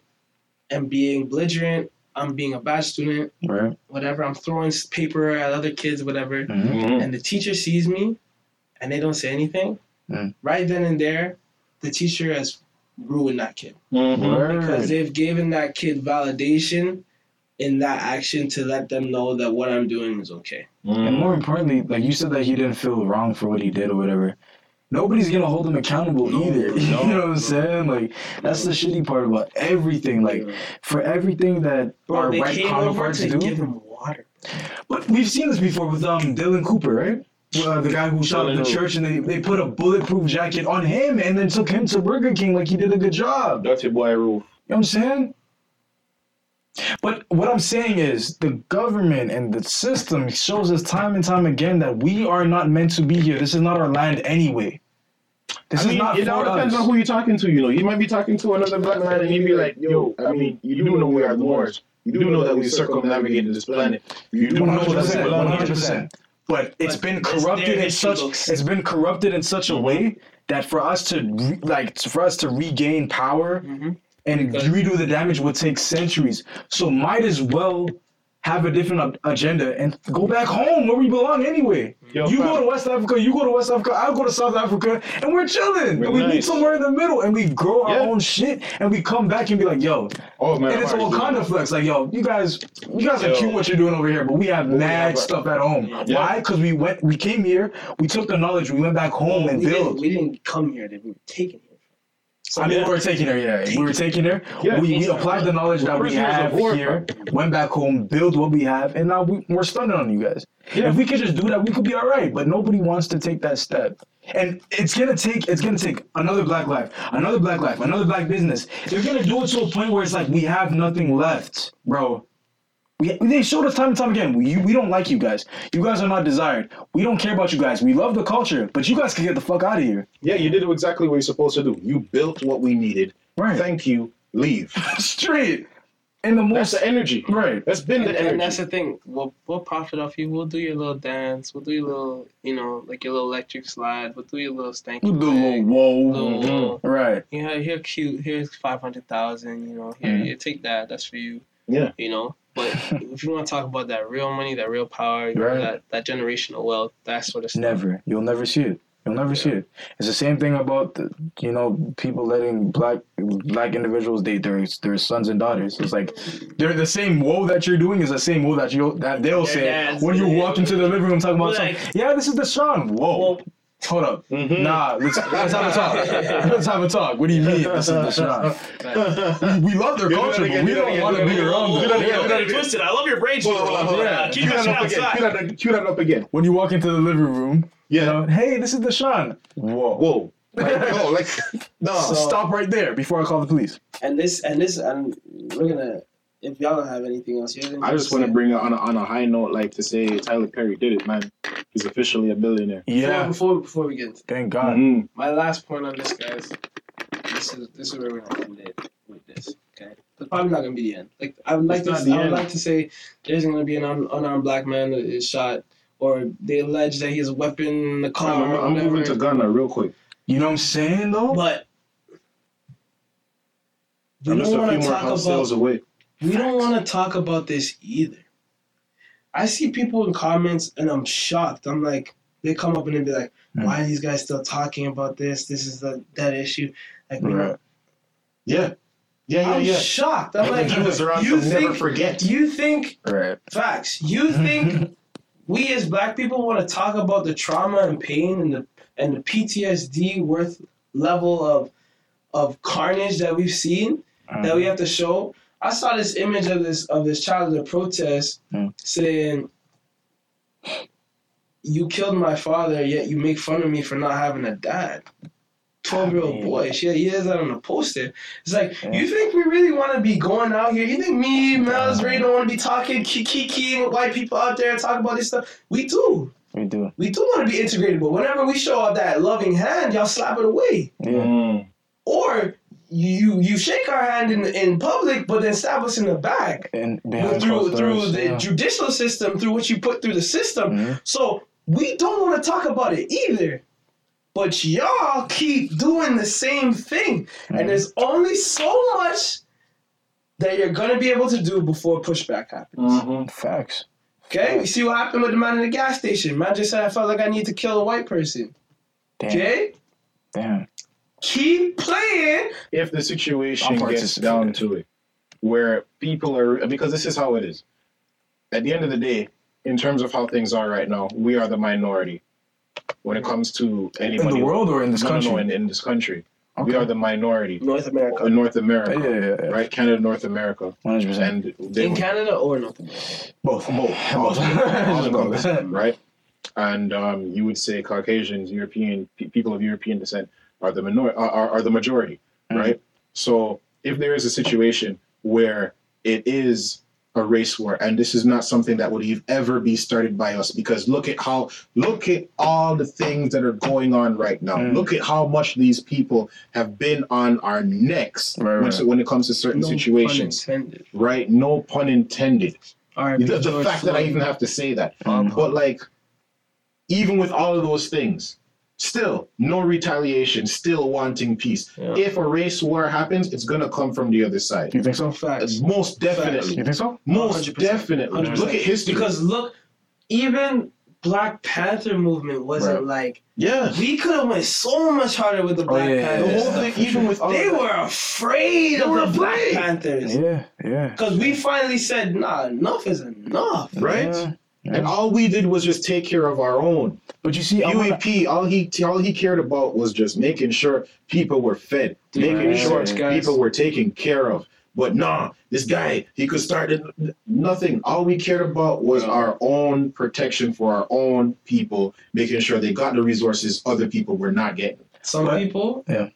am being belligerent I'm being a bad student, Right. whatever. I'm throwing paper at other kids, whatever. Mhm. And the teacher sees me, and they don't say anything. Mm. Right then and there, the teacher has ruined that kid Mhm. because they've given that kid validation in that action to let them know that what I'm doing is okay. And more importantly, like you said that he didn't feel wrong for what he did or whatever. Nobody's gonna hold him accountable either. You know what I'm saying? Like that's the shitty part about everything. Like for everything that Bro, our they white over counterparts to do. give him water. But we've seen this before with um Dylan Cooper, right? Uh, the guy who shot up the church and they, they put a bulletproof jacket on him and then took him to Burger King like he did a good job. Dirty boy rule. You know what I'm saying? But what I'm saying is the government and the system shows us time and time again that we are not meant to be here. This is not our land anyway. This I is mean, not it all depends us. on who you're talking to. You know, you might be talking to another black man, and you'd be like, "Yo, I mean, you do know we are the Moors. You do know that we circumnavigated this planet. You do know that we 100%, belong here." 100%. But it's But been corrupted in such looks- it's been corrupted in such a way that for us to re, like for us to regain power Mhm. and redo the damage would take centuries. So might as well have a different agenda and go back home where we belong anyway. Yo, you fam. go to West Africa, you go to West Africa, I'll go to South Africa, and we're chilling. We're and we meet somewhere in the middle and we grow our Yeah. own shit and we come back and be like, yo, Oh man, and it's a alright, Wakanda flex. Like, yo, you guys, you guys are cute what you're doing over here, but we have we mad have stuff at home. Yeah. Why? Because we went, we came here, we took the knowledge, we went back home and we, didn't, built. we didn't come here; they were taken here. I mean, Yeah. we were taking her, yeah. We were taking her. Yeah. we, we applied the knowledge that we have here, went back home, built what we have, and now we, we're stunning on you guys. Yeah. If we could just do that, we could be all right. But nobody wants to take that step. And it's gonna take it's gonna take another black life, another black life, another black business. They're gonna do it to a point where it's like we have nothing left, bro. We, they showed us time and time again. We, we don't like you guys. You guys are not desired. We don't care about you guys. We love the culture, but you guys can get the fuck out of here. Yeah, you did exactly what you're supposed to do. You built what we needed. Right. Thank you. Leave. Straight. And the That's most the energy. right. That's been And, the and that's the thing. We'll we'll profit off you. We'll do your little dance. We'll do your little, you know, like your little electric slide. We'll do your little stanky. With the little leg. whoa. Little- little- Right. You know, here cute. Here's five hundred thousand. You know, here, Mhm. here, take that. That's for you. Yeah. You know, but if you want to talk about that real money, that real power, you know, that that generational wealth, that sort of stuff. Never. You'll never see it. You'll never see it. It's the same thing about the, you know people letting black black individuals date their their sons and daughters. It's like they're the same woe that you're doing is the same woe that you that they'll Their say dads, when you yeah. walk into the living room talking about Like- something. Yeah, this is the Sean. Whoa. Well, Hold up. Mhm. Nah, let's, let's have a talk. Let's have a talk. What do you mean? This is the Sean. We, we love their Do culture, but we do that don't want to be that again. around Do them. that again, Yeah, do you that got it again. twisted. I love your brain. Hold on, hold on, hold. Yeah. Keep that that up again. Cue outside. that, cue that up again. When you walk into the living room, Yeah. you know, hey, this is the Sean. Whoa. Whoa. Like, no, like, no. So stop right there before I call the police. And this and this and we're gonna. If y'all don't have anything else, you're gonna I just want to bring it on a, on a high note, like to say Tyler Perry did it, man. He's officially a billionaire. Before, before before we get to Thank God. Mhm. my last point on this, guys. This is this is where we're gonna end it with this. Okay, it's probably not gonna be the end. Like I would like It's to, not I would end. like to say there isn't gonna be an un- unarmed black man that is shot, or they allege that he has a weapon in the car. I'm, I'm moving to Ghana real quick. You know what I'm saying though? But we I'm just don't a few want to more talk house about sales away. we don't want to talk about this either. I see people in comments and I'm shocked. I'm like, they come up and they be like, Mm. why are these guys still talking about this? This is the that issue. Like, Right. don't- Yeah. Yeah, yeah, I'm yeah. shocked. I'm like, he was around you to never forget. you think, Right. facts, you think we as black people want to talk about the trauma and pain and the and the PTSD worth level of of carnage that we've seen that we have to show. I saw this image of this of this child at a protest Mm. saying, "You killed my father, yet you make fun of me for not having a dad." Twelve year old boy. She he has that on a poster. It's like Yeah. you think we really want to be going out here? You think me, Miles, really don't want to be talking kiki with white people out there and talk about this stuff? We do. We do. We do want to be integrated, but whenever we show out that loving hand, y'all slap it away Yeah. Mm. or you you shake our hand in in public, but then stab us in the back And behind through through doors, the yeah. judicial system, through what you put through the system. Mhm. So we don't want to talk about it either. But y'all keep doing the same thing, Mhm. and there's only so much that you're gonna be able to do before pushback happens. Mm-hmm. Facts. Okay, you see what happened with the man in the gas station. Man just said I felt like I need to kill a white person. Damn. Okay, Damn. Keep playing. if the situation gets down to it, where people are, because this is how it is. At the end of the day, in terms of how things are right now, we are the minority when it comes to anybody. In the world or in this no, no, country? no, in, in this country, we are the minority North America. in North America, yeah, yeah, yeah. right? Canada, North America, 100%. and they, In Canada or North America? both. both, all, all Both. both, right? And um, you would say Caucasians, European pe- people of European descent are the minor are, are, are the majority, Mm. right? So if there is a situation where it is a race war, and this is not something that would ever be started by us, because look at how look at all the things that are going on right now. Mm. Look at how much these people have been on our necks Right, when, right. when it comes to certain No situations, intended. right? No pun intended R.I.P. the, the George fact that I even have to say that. Mm. But like, even with all of those things, still no retaliation, still wanting peace. Yeah. If a race war happens, it's gonna come from the other side. You think so? Facts. Most definitely. You think so? Most 100%. definitely. 100%. Look at history. Because look, even Black Panther movement wasn't like yeah, we could have went so much harder with the oh, Black Oh, yeah, the whole thing, even with They of that- were afraid They of were the Black. Panthers. Yeah, yeah. Because we finally said, nah, enough is enough. right. Yeah. And all we did was just take care of our own. But you see, I wanna- Huey P, all he all he cared about was just making sure people were fed, making Right. sure Guys. people were taken care of. But nah, this guy, he could start it, nothing. All we cared about was our own protection for our own people, making sure they got the resources other people were not getting. Some But- people Yeah.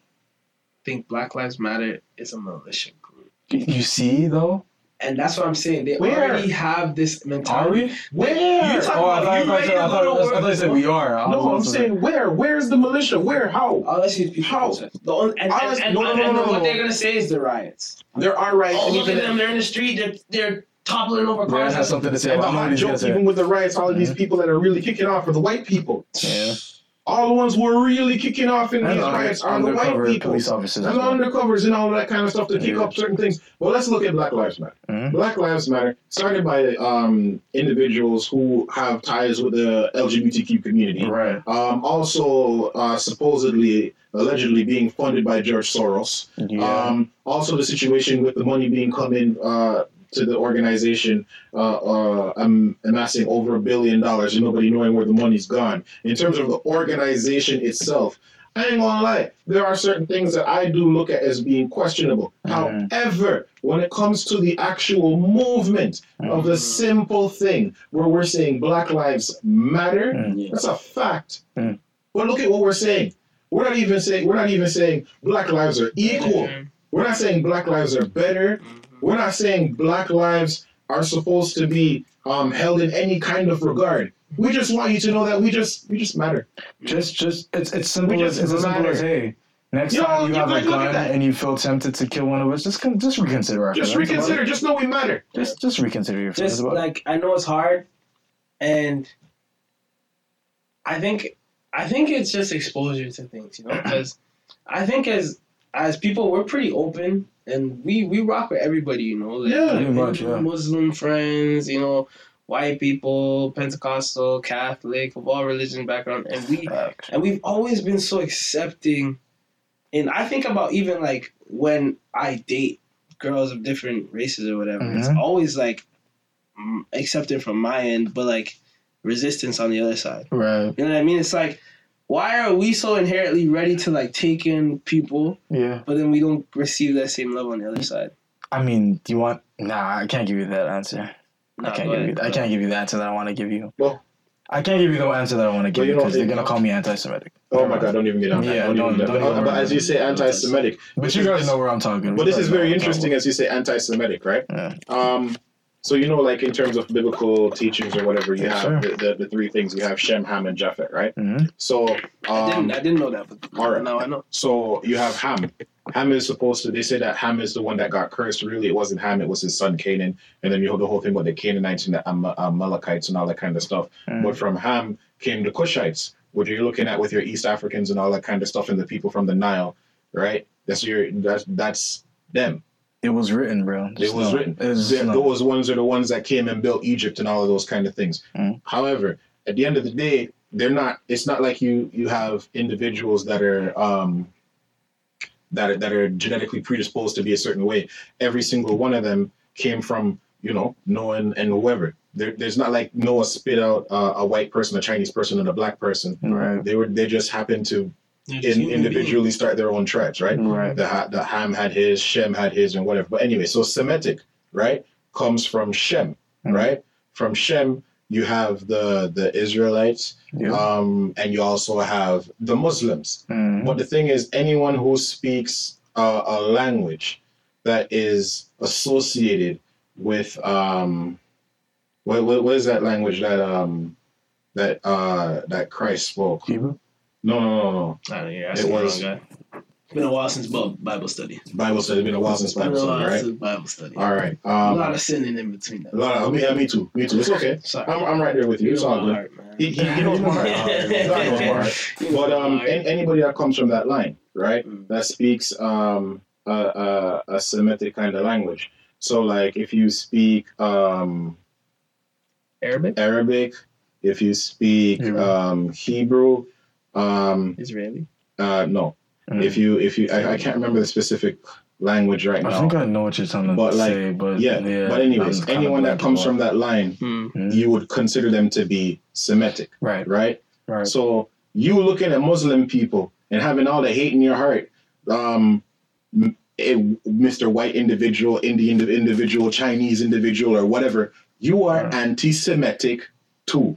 think Black Lives Matter is a militia group. you see though. And that's what I'm saying. They Where? already have this Are mentality. we? Where? You talk Oh, I about thought, you I thought, I go to thought, I thought you said we are. I no, I'm saying where? Where's the militia? Where? How? Oh, see people. How? The only, and, and, and, no, no, no, and no, what they're gonna say is the riots. There are riots. Oh, look at them! They're in the street. They're they're toppling over cars. has something to say and the about hot what he's gonna joke, even with the riots, all of these mm-hmm. people that are really kicking off are the white people. Yeah. All the ones who are really kicking off in these riots are the white people. police officers. And well. undercovers and all that kind of stuff to kick Yeah. up certain things. Well, let's look at Black Lives Matter. Mhm. Black Lives Matter started by um, individuals who have ties with the LGBTQ community. Right. Um, also, uh, supposedly, allegedly being funded by George Soros. Yeah. Um, also, the situation with the money being coming uh, to the organization, uh, uh, um, amassing over a billion dollars and nobody knowing where the money's gone. In terms of the organization itself, I ain't gonna lie, there are certain things that I do look at as being questionable. Mhm. However, when it comes to the actual movement of the simple thing where we're saying Black Lives Matter, Mm. that's a fact. Mm. But look at what we're saying. We're not even saying we're not even saying Black lives are equal. We're not saying Black lives are better. We're not saying Black lives are supposed to be um, held in any kind of regard. We just want you to know that we just we just matter. Just, just it's it's simple We as it's as simple as hey. Next Yo, time you you have a guys look at gun and you feel tempted to kill one of us, just con- just reconsider. Our Just feelings about reconsider. it. Just know we matter. Just just reconsider your feelings just about it. like I know it's hard, and I think I think it's just exposure to things, you know, because I think as as people we're pretty open and we we rock with everybody, you know, like, Yeah. Pretty much, yeah. Muslim friends, you know, white people, Pentecostal, Catholic, of all religion background, and we Facts. and we've always been so accepting and i think about even like when i date girls of different races or whatever it's Mhm. always like accepting from my end but like resistance on the other side Right. you know what i mean it's like why are we so inherently ready to like take in people Yeah. but then we don't receive that same love on the other side I mean, do you want? Nah, I can't give you that answer. Nah, I can't go give you. ahead. I can't give you the answer that I want to give you. Well- I can't give you the answer that I want to give you you because they're gonna call me anti-Semitic. Oh my God! Don't even get on that. Yeah, don't, don't- even, don't even but as you say, anti-Semitic. But you guys know where I'm talking. But this is very You guys know interesting as you say anti-Semitic, right? I'm Um, so you know, like in terms of biblical teachings or whatever, you Yes, have the, the, the three things. You have Shem, Ham, and Japhet, right? about. Mhm. So, i um, didn't i didn't know that but all right. now i know so you have Ham. Ham is supposed to. They say that Ham is the one that got cursed. Really, it wasn't Ham. It was his son Canaan. And then you have the whole thing with the Canaanites and the Am- Amalekites and all that kind of stuff. Mm. But from Ham came the Cushites, which you're looking at with your East Africans and all that kind of stuff, and the people from the Nile, right? That's your that's that's them. It was written, bro. It was know. written. It was, Th- no. Those ones are the ones that came and built Egypt and all of those kind of things. Mm. However, at the end of the day, they're not. It's not like you you have individuals that are um, that are, that are genetically predisposed to be a certain way. Every single one of them came from you know Noah and, and whoever. There, there's not like Noah spit out uh, a white person, a Chinese person, and a black person. Right. They were they just happened to just in, human individually start their own tribes, right? Right. The the Ham had his, Shem had his, and whatever. But anyway, so Semitic, right, comes from Shem, Mhm. right? From Shem, you have the the Israelites, Yeah. um, and you also have the Muslims. Mhm. But the thing is, anyone who speaks uh, a language that is associated with um, what, what, what is that language that um that uh that Christ spoke? Hebrew? No, no, no, no. I don't know, It was- wrong guy. It's been a while since Bible study. Bible study. It's been a while since Bible study, right? since Bible study. All right. a Um, lot of sinning in between a lot of, yeah, me too. Me too. It's okay. Sorry. I'm, I'm right there with you. It's all good. He, he, he knows my heart. God knows my heart. But um, anybody that comes from that line, right, Mm. that speaks um a, a, a Semitic kind of language. So like, if you speak um Arabic, Arabic, if you speak Hebrew. um Hebrew, um Israeli. uh no, Mhm. if you if you I, I can't remember the specific language right I now. I think I know what you're trying to But, like, say, but yeah, yeah. but anyways, anyone that comes from that line. Mhm. you would consider them to be Semitic, right, right? right. So you looking at Muslim people and having all the hate in your heart, um, m- Mr. White individual, Indian individual, Chinese individual, or whatever, you are Right. anti-Semitic too.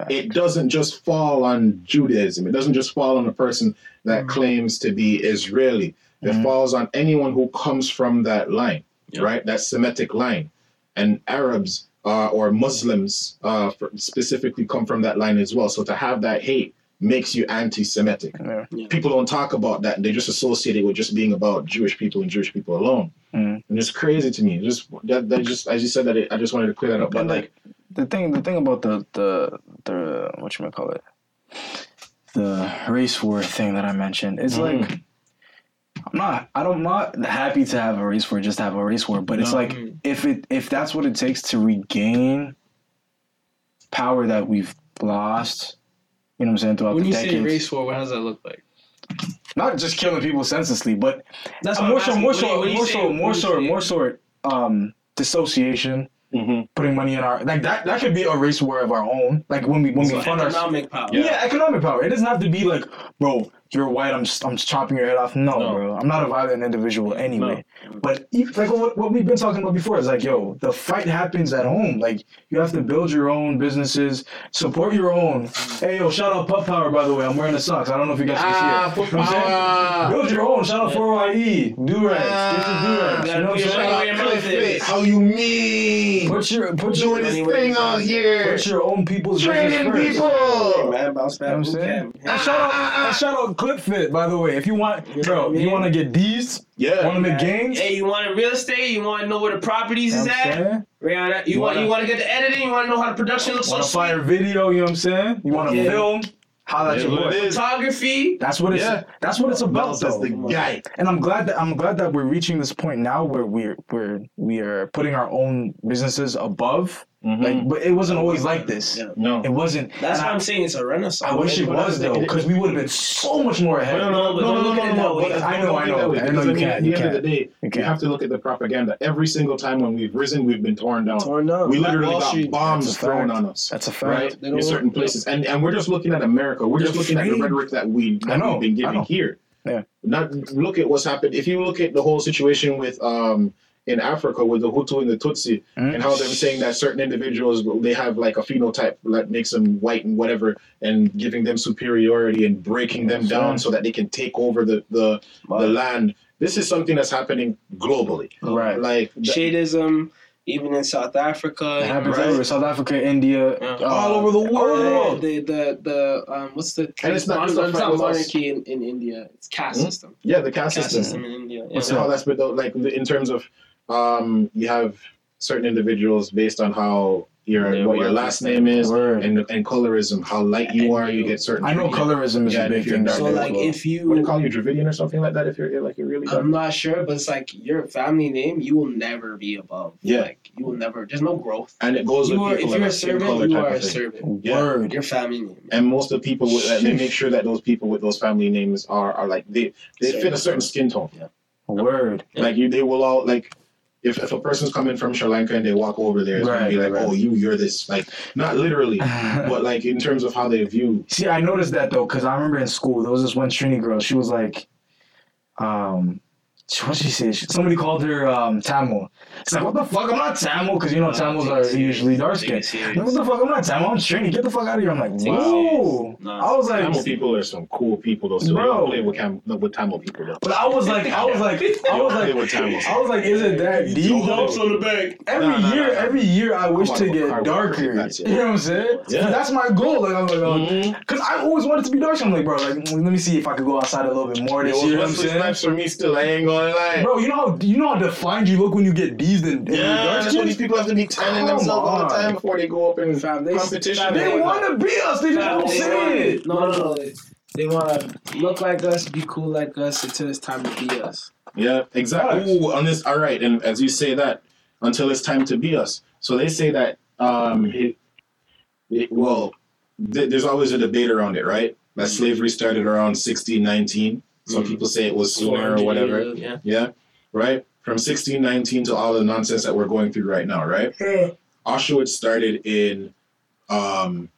Fact. It doesn't just fall on Judaism. It doesn't just fall on a person that Mhm. claims to be Israeli. It Mhm. falls on anyone who comes from that line, Yep. right? That Semitic line. And Arabs uh, or Muslims uh, for- specifically come from that line as well. So to have that hate makes you anti-Semitic. Yeah. People don't talk about that. They just associate it with just being about Jewish people and Jewish people alone. Mhm. And it's crazy to me. Just that, that just as you said that, it, I just wanted to clear that up. But And, like, the thing the thing about the the the what you might call it? The race war thing that I mentioned is Mhm. like I'm not I don't not happy to have a race war just to have a race war but it's like if it if that's what it takes to regain power that we've lost you know what I'm saying throughout When the you decades. say race war, what does that look like? not just killing people senselessly but That's more I'm so more so you more so more so more so um dissociation mhm. putting money in our like that that could be a race war of our own like when we when So we fund our economic power. Yeah. economic power. It doesn't have to be like, bro, you're white. I'm I'm chopping your head off. No, No. bro. I'm not a violent individual anyway. But e- like what, what we've been talking about before is like, yo, the fight happens at home. Like you have to build your own businesses, support your own. Hey, yo, shout out Puff Power by the way. I'm wearing the socks. I don't know if you guys can see it. Ah, You know what Build your own. Shout out 4YE. Do rags. Get your do rags. Ah, you know what I'm Put your money where saying? your mouth is. How you mean? Put your put doing your this thing out here? put your own people's Training business first. people. Man, bounce You know back. what I'm saying? camp. And shout out, and shout out Clip Fit, by the way. If you want, bro, what I if you want to get these, Yeah. want to make gains. Hey, you want real estate? You want to know where the properties you know is what I'm at? saying? Rihanna, you, You want wanna- you want to get the editing? You want to know how the production looks Want to sweet? fire video? You know what I'm saying? You want to Yeah. film? Holla at That's your what boy. Photography. That's what it's. Yeah. That's what it's about, Miles though. the guy. And I'm glad that I'm glad that we're reaching this point now where we're we're we are putting our own businesses above. Mhm. Like, but it wasn't always like this. Yeah. no. It wasn't. That's why I, I'm saying. It's a renaissance. I wish it was that's- though, because we would have been so much more ahead. No, no, no, but no, don't no, no, at no, that way. but I know, I know. I know because you can't, At the end of the day, You you have to look at the propaganda. Every single time when we've risen, we've been torn down. Torn down. We literally got bombs thrown on us. That's a fact. Right in certain places, and and we're just looking at America. We're just looking at the rhetoric that we that we've been I giving here. Yeah. Not look at what's happened. If you look at the whole situation with um in Africa with the Hutu and the Tutsi, Mhm. and how they're saying that certain individuals they have like a phenotype that makes them white and whatever, and giving them superiority and breaking them down so that they can take over the the, the land. This is something that's happening globally. Right. Like th- Shadism, even in South Africa. It happens Right. everywhere. South Africa, India, Yeah. uh, All over the over the world. the the the um what's the And it's not mon- just it's not monarchy in, in India. It's caste Hmm? system. yeah, the caste Caste system. system in India. Yeah. What's and how that? that's been like in terms of um, you have certain individuals based on how your Yeah, what your last name is, Word. and and colorism, how light you are, you get certain. I know treatment. colorism is Yeah, a big if you're thing. So down Yeah, there like as if What do you they call you, Dravidian or something like that? If you're like you're really dark. I'm not sure, but it's like your family name, you will never be above. Yeah. Like you will never there's no growth. and it goes You with are, people if you're a skin color servant, you are a thing. servant. Yeah. Word. Your family name. And most of the people, with, they make sure that those people with those family names are, are like they they fit a certain skin tone. Yeah. Word. Like you, they will all like. If, if a person's coming from Sri Lanka and they walk over there, it's gonna be like, right. oh, you, you're this. Like, not literally, but like in terms of how they view. See, I noticed that though, because I remember in school there was this one Trini girl. She was like, um, what she say? Somebody called her um, Tamil. It's like, what the fuck? I'm not Tamil, because you know Tamils are usually dark skinned. What the fuck? I'm not Tamil. I'm Trini. Get the fuck out of here. I'm like, Take whoa. serious. Nah. I was like, Tamil people are some cool people though. So they Bro. don't play with, Cam, with Tamil people though. but I was like, I was like, I was like, with Tamils. I was like, is it that deep though? on the back. Every No, no, year, no, no. every year, I wish to get darker. worker, that's it. You know what I'm saying? Yeah. That's my goal. Like I'm like, oh, Mhm. cause I always wanted to be dark. So I'm like, bro, like let me see if I could go outside a little bit more this year. You know what I'm saying? Snipes for me still. I ain't gonna lie. Bro, you know how you know how defined you look when you get D's and, and yeah, that's why these people have to be tanning Come themselves all the time before they go up in Fam, they- competition. fam, They want to be us. They just Nah, don't they say want- it. No, no, no. They, they want to look like us, be cool like us until it's time to be us. Yeah, exactly. Ooh, on this, all right. And as you say that, until it's time to be us. So they say that. Um, it, it, well, th- there's always a debate around it, right? That slavery started around 1619. Some Mm. people say it was sooner or whatever. Yeah. Yeah, right. From 1619 to all the nonsense that we're going through right now, right? Auschwitz started in um,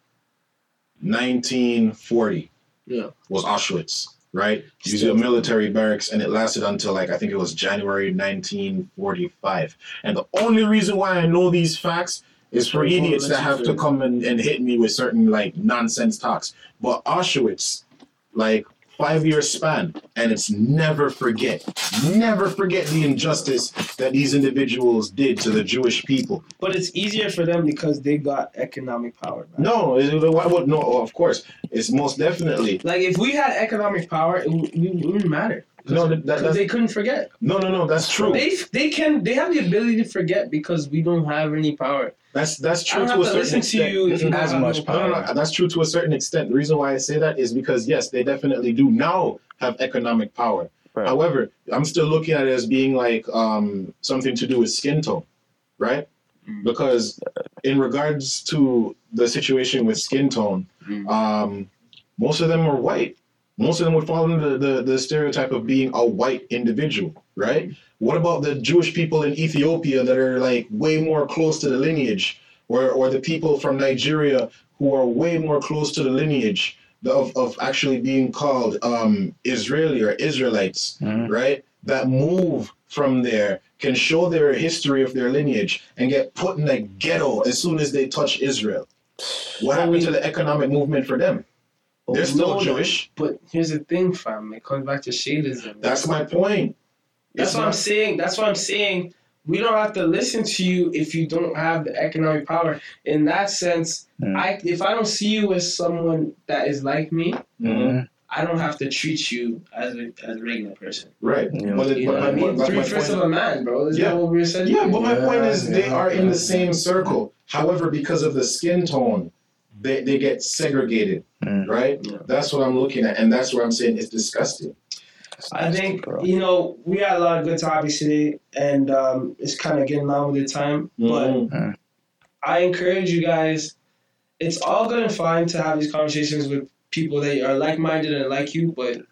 1940. Yeah. Was Auschwitz, right? Usually a military barracks, and it lasted until like I think it was January 1945. And the only reason why I know these facts is for idiots that have to come and, and hit me with certain like nonsense talks. But Auschwitz, like five year span, and it's never forget, never forget the injustice that these individuals did to the Jewish people. But it's easier for them because they got economic power. No, why would no? Of course, it's most definitely Like if we had economic power, it, would- it wouldn't matter. No. That, that, they couldn't forget. no, no, no. That's true. They they can they have the ability to forget because we don't have any power. That's that's I true don't to have a to certain listen to extent. you if you As have much no No, no, no. That's true to a certain extent. The reason why I say that is because yes, they definitely do now have economic power. Right. However, I'm still looking at it as being like um, something to do with skin tone, right? Mm. Because in regards to the situation with skin tone, Mm. um, most of them are white. Most of them would fall into the, the stereotype of being a white individual, right? What about the Jewish people in Ethiopia that are like way more close to the lineage, or, or the people from Nigeria who are way more close to the lineage of, of actually being called um, Israeli or Israelites, Mhm. right? That move from there can show their history of their lineage and get put in a ghetto as soon as they touch Israel. What happened to the economic movement for them? But They're still Jewish. that- But here's the thing, fam. It comes back to shadism. That's my point. That's It's what I'm saying. That's what I'm saying. We don't have to listen to you if you don't have the economic power. In that sense, Mm. I if I don't see you as someone that is like me, Mhm. I don't have to treat you as a as a regular person. Right. Yeah. But, it- You know but what I my, mean? but Three fifths point- of a man, bro. Is Yeah. that what we were saying? Yeah, but my Yeah, point is they are in the same circle. However, because of the skin tone, they, they get segregated, Mm. right? Yeah. That's what I'm looking at, and that's where I'm saying it's disgusting. I think Bro. you know we had a lot of good topics today, and um, it's kind of getting on with the time. But Mhm. I encourage you guys. It's all good and fine to have these conversations with people that are like-minded and like you, but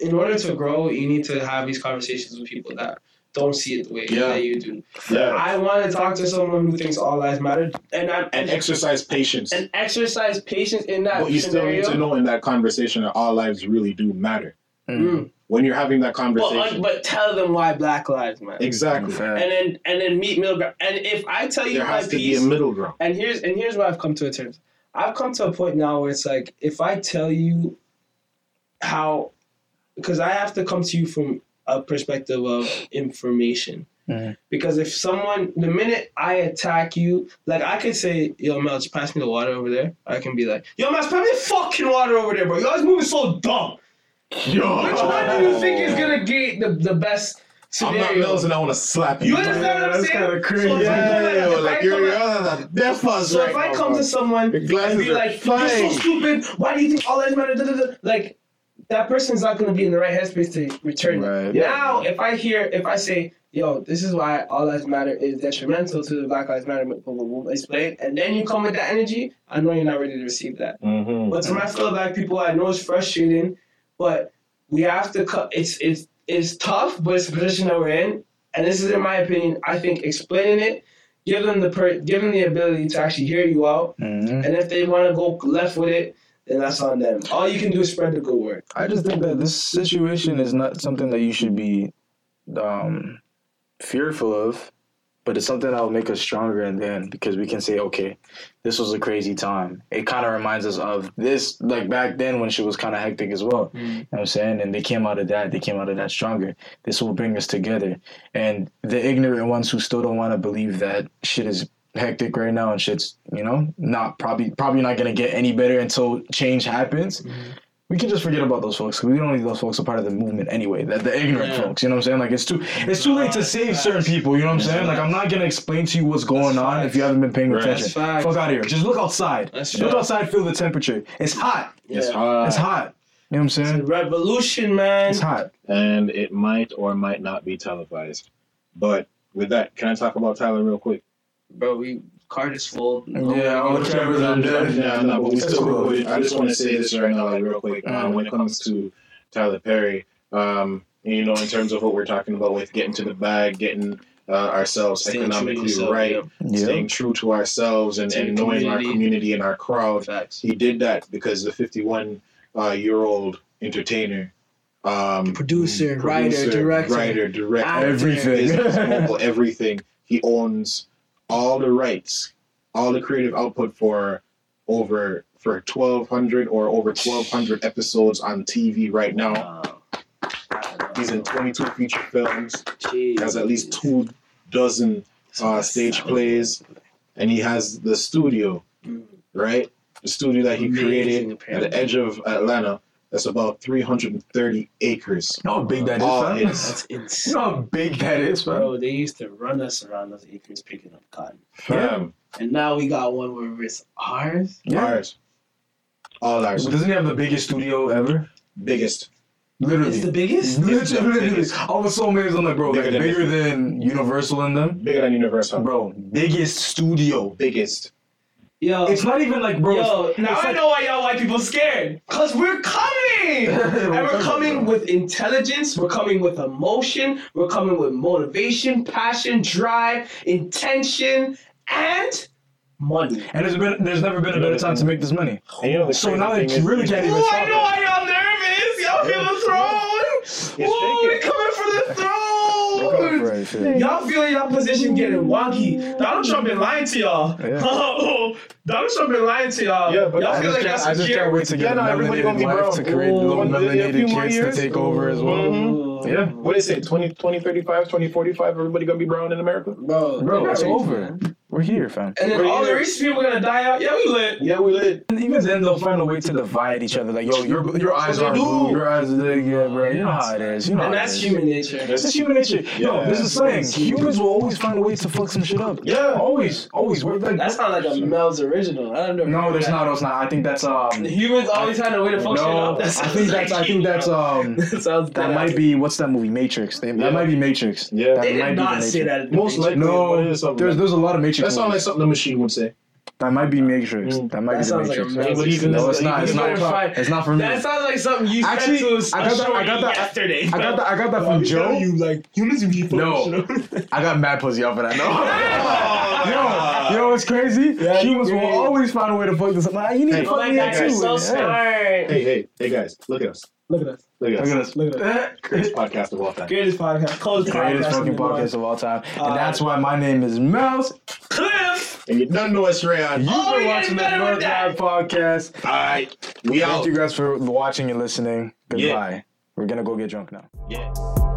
in order to grow, you need to have these conversations with people that don't see it the way Yeah. that you do. yeah, I want to talk to someone who thinks all lives matter, and I and exercise patience. and exercise patience in that but you still need to know in that conversation that all lives really do matter. Mm. When you're having that conversation, but tell them why Black Lives Matter. exactly, and then and then meet middle ground. And if I tell you there my has to be piece, a middle ground. and here's and here's where I've come to a terms. I've come to a point now where it's like if I tell you how, because I have to come to you from a perspective of information. Mhm. Because if someone, the minute I attack you, like I could say, "Yo, Mel, just pass me the water over there." I can be like, "Yo, Mel, pass me the fucking water over there, bro. You always moving so dumb." Which one do you think is gonna get the, the best I'm not scenario. Mills and I want to slap you. You understand what I'm that's saying? kinda crazy. So if I come Yeah, at- like you're, come you're at- uh, deaf us So right if I now, come bro. to someone and glasses be are like, "You're so stupid. Why do you think all lives matter?" Like that person's not going to be in the right headspace to return. it. Right. Now, if I hear, if I say, "Yo, this is why all lives matter is detrimental to the Black Lives Matter," but we'll, we'll explain, and then you come with that energy, I know you're not ready to receive that. Mhm. But to my fellow black people, I know it's frustrating, but we have to cut. It's it's it's tough, but it's the position that we're in, and this is in my opinion. I think explaining it, give them the per, give them the ability to actually hear you out, Mhm. and if they want to go left with it, then that's on them. All you can do is spread the good word. I just think that this situation is not something that you should be um, fearful of, but it's something that will make us stronger in the end because we can say, okay, this was a crazy time. It kind of reminds us of this, like back then when shit was kind of hectic as well. You know what I'm saying? And they came out of that, they came out of that stronger. This will bring us together. And the ignorant ones who still don't want to believe that shit is hectic right now and shit's, you know, not probably probably not gonna get any better until change happens mm-hmm. we can just forget about those folks because we don't need those folks a part of the movement anyway. That the ignorant Yeah. folks, you know what I'm saying? Like it's too it's too late to save certain people. You know what I'm saying? Like I'm not gonna explain to you what's going on if you haven't been paying Right. attention. That's facts. Fuck out of here. Just look outside. That's look true. outside. Feel the temperature. It's hot. It's hot. It's hot. You know what I'm It's a saying? revolution, man. It's hot. and it might or might not be televised. But with that, can I talk about Tyler real quick? Bro, we card is full. Yeah, oh, Trevor's on there. Yeah, no, but we That's still. cool. I just want to say this right now, like real quick. Uh, when it comes to Tyler Perry, um, you know, in terms of what we're talking about with getting to the bag, getting uh, ourselves Staying economically yourself, right, Yeah. staying true to ourselves, and, and your knowing our community. community and our crowd. Facts. He did that because the 51 uh, year old entertainer, um, Producer, writer, director, writer, director, Everything. business, mogul, everything. He owns all the rights, all the creative output for over for 1,200 or over 1,200 episodes on TV right now. He's in 22 feature films. He has at least two dozen uh, stage plays, and he has the studio, right? The studio that he Amazing, created at the edge of Atlanta. That's about 330 acres. You know how big that is, All fam? his. That's You insane. know how big that is, fam? Bro, they used to run us around those acres picking up cotton. Fam, And now we got one where it's ours. Yeah. ours. All ours. Doesn't he have the biggest studio ever? Biggest. Literally. It's the biggest? Literally. I was so amazed. I'm like, bro, Bigger like than bigger than Universal and them. Bigger than Universal. Bro, biggest studio. Biggest. Yo, It's not even like, bro. yo, now it's I like, know why y'all white people scared. Cause we're coming, and we're coming with intelligence. We're coming with emotion. We're coming with motivation, passion, drive, intention, and money. And there's been, there's never been a better time to make this money. And you know So now thing that is- you really can't even Oh, stop I know it. why y'all nervous. Y'all feel the throne. Oh, shaking. we coming for the throne. for it, shit. Y'all feel y'all position getting wonky. Donald Trump been lying to y'all. Yeah. Donald Trump been lying to y'all. Yeah, but y'all I feel like can't, y'all I just can't wait to get Yeah, a no, everybody gonna melanated be wife brown. to create Ooh, little a few melanated more kids to years. take over as well. Ooh. Yeah. What is it? 20, 2035, 2045, everybody gonna be brown in America? Bro, Bro, they're it's over. ready. We're here, fam. And then We're all the here. rich people gonna die out. Yeah, we lit. Yeah, we lit. And even then, they'll find a way to divide each other. Like, yo, your your eyes are blue, your eyes are big, yeah, bro. You know how it is. You know And that's human nature. It's human nature. Yo, this is saying humans will always find a way to fuck some shit up. Yeah. always, always. We're like, That sounds like a Mel's original. I don't know. no, there's not. There's not. I think that's um. Humans always find a way to fuck shit No, up. That I think that's. I think that's um. That sounds That might be what's that movie? Matrix. They, Yeah. That might be Matrix. Yeah. that They might did be not the say that. Most likely. No, there's there's a lot of Matrix. That sounds like something the machine would say. That might be Matrix. Mm. That might That be the sounds like a Matrix. But even no, it's not. It's you not. It's not for me. That sounds like something you said Actually, to a I got that- I got that- yesterday. I got that. I got that from Joe. You like humans be No, I got mad pussy off of that. No. yo, you know what's crazy? Humans will always find a way to fuck this up. Like, you need Hey, to fuck me god, up too. so Yeah. smart. Hey, hey, hey, guys, look at us. Look at us. Look at us. Look at us. Look at Greatest podcast of all time. Greatest podcast. Coldest Greatest podcast. fucking in the podcast of all time. Uh, And that's why my name is Mouse. Cliff. And you don't know us, Rayon. You've Oh, been watching the North that. Live podcast. All right, we Thank out. you guys for watching and listening. Yeah. Goodbye. We're gonna go get drunk now. Yeah.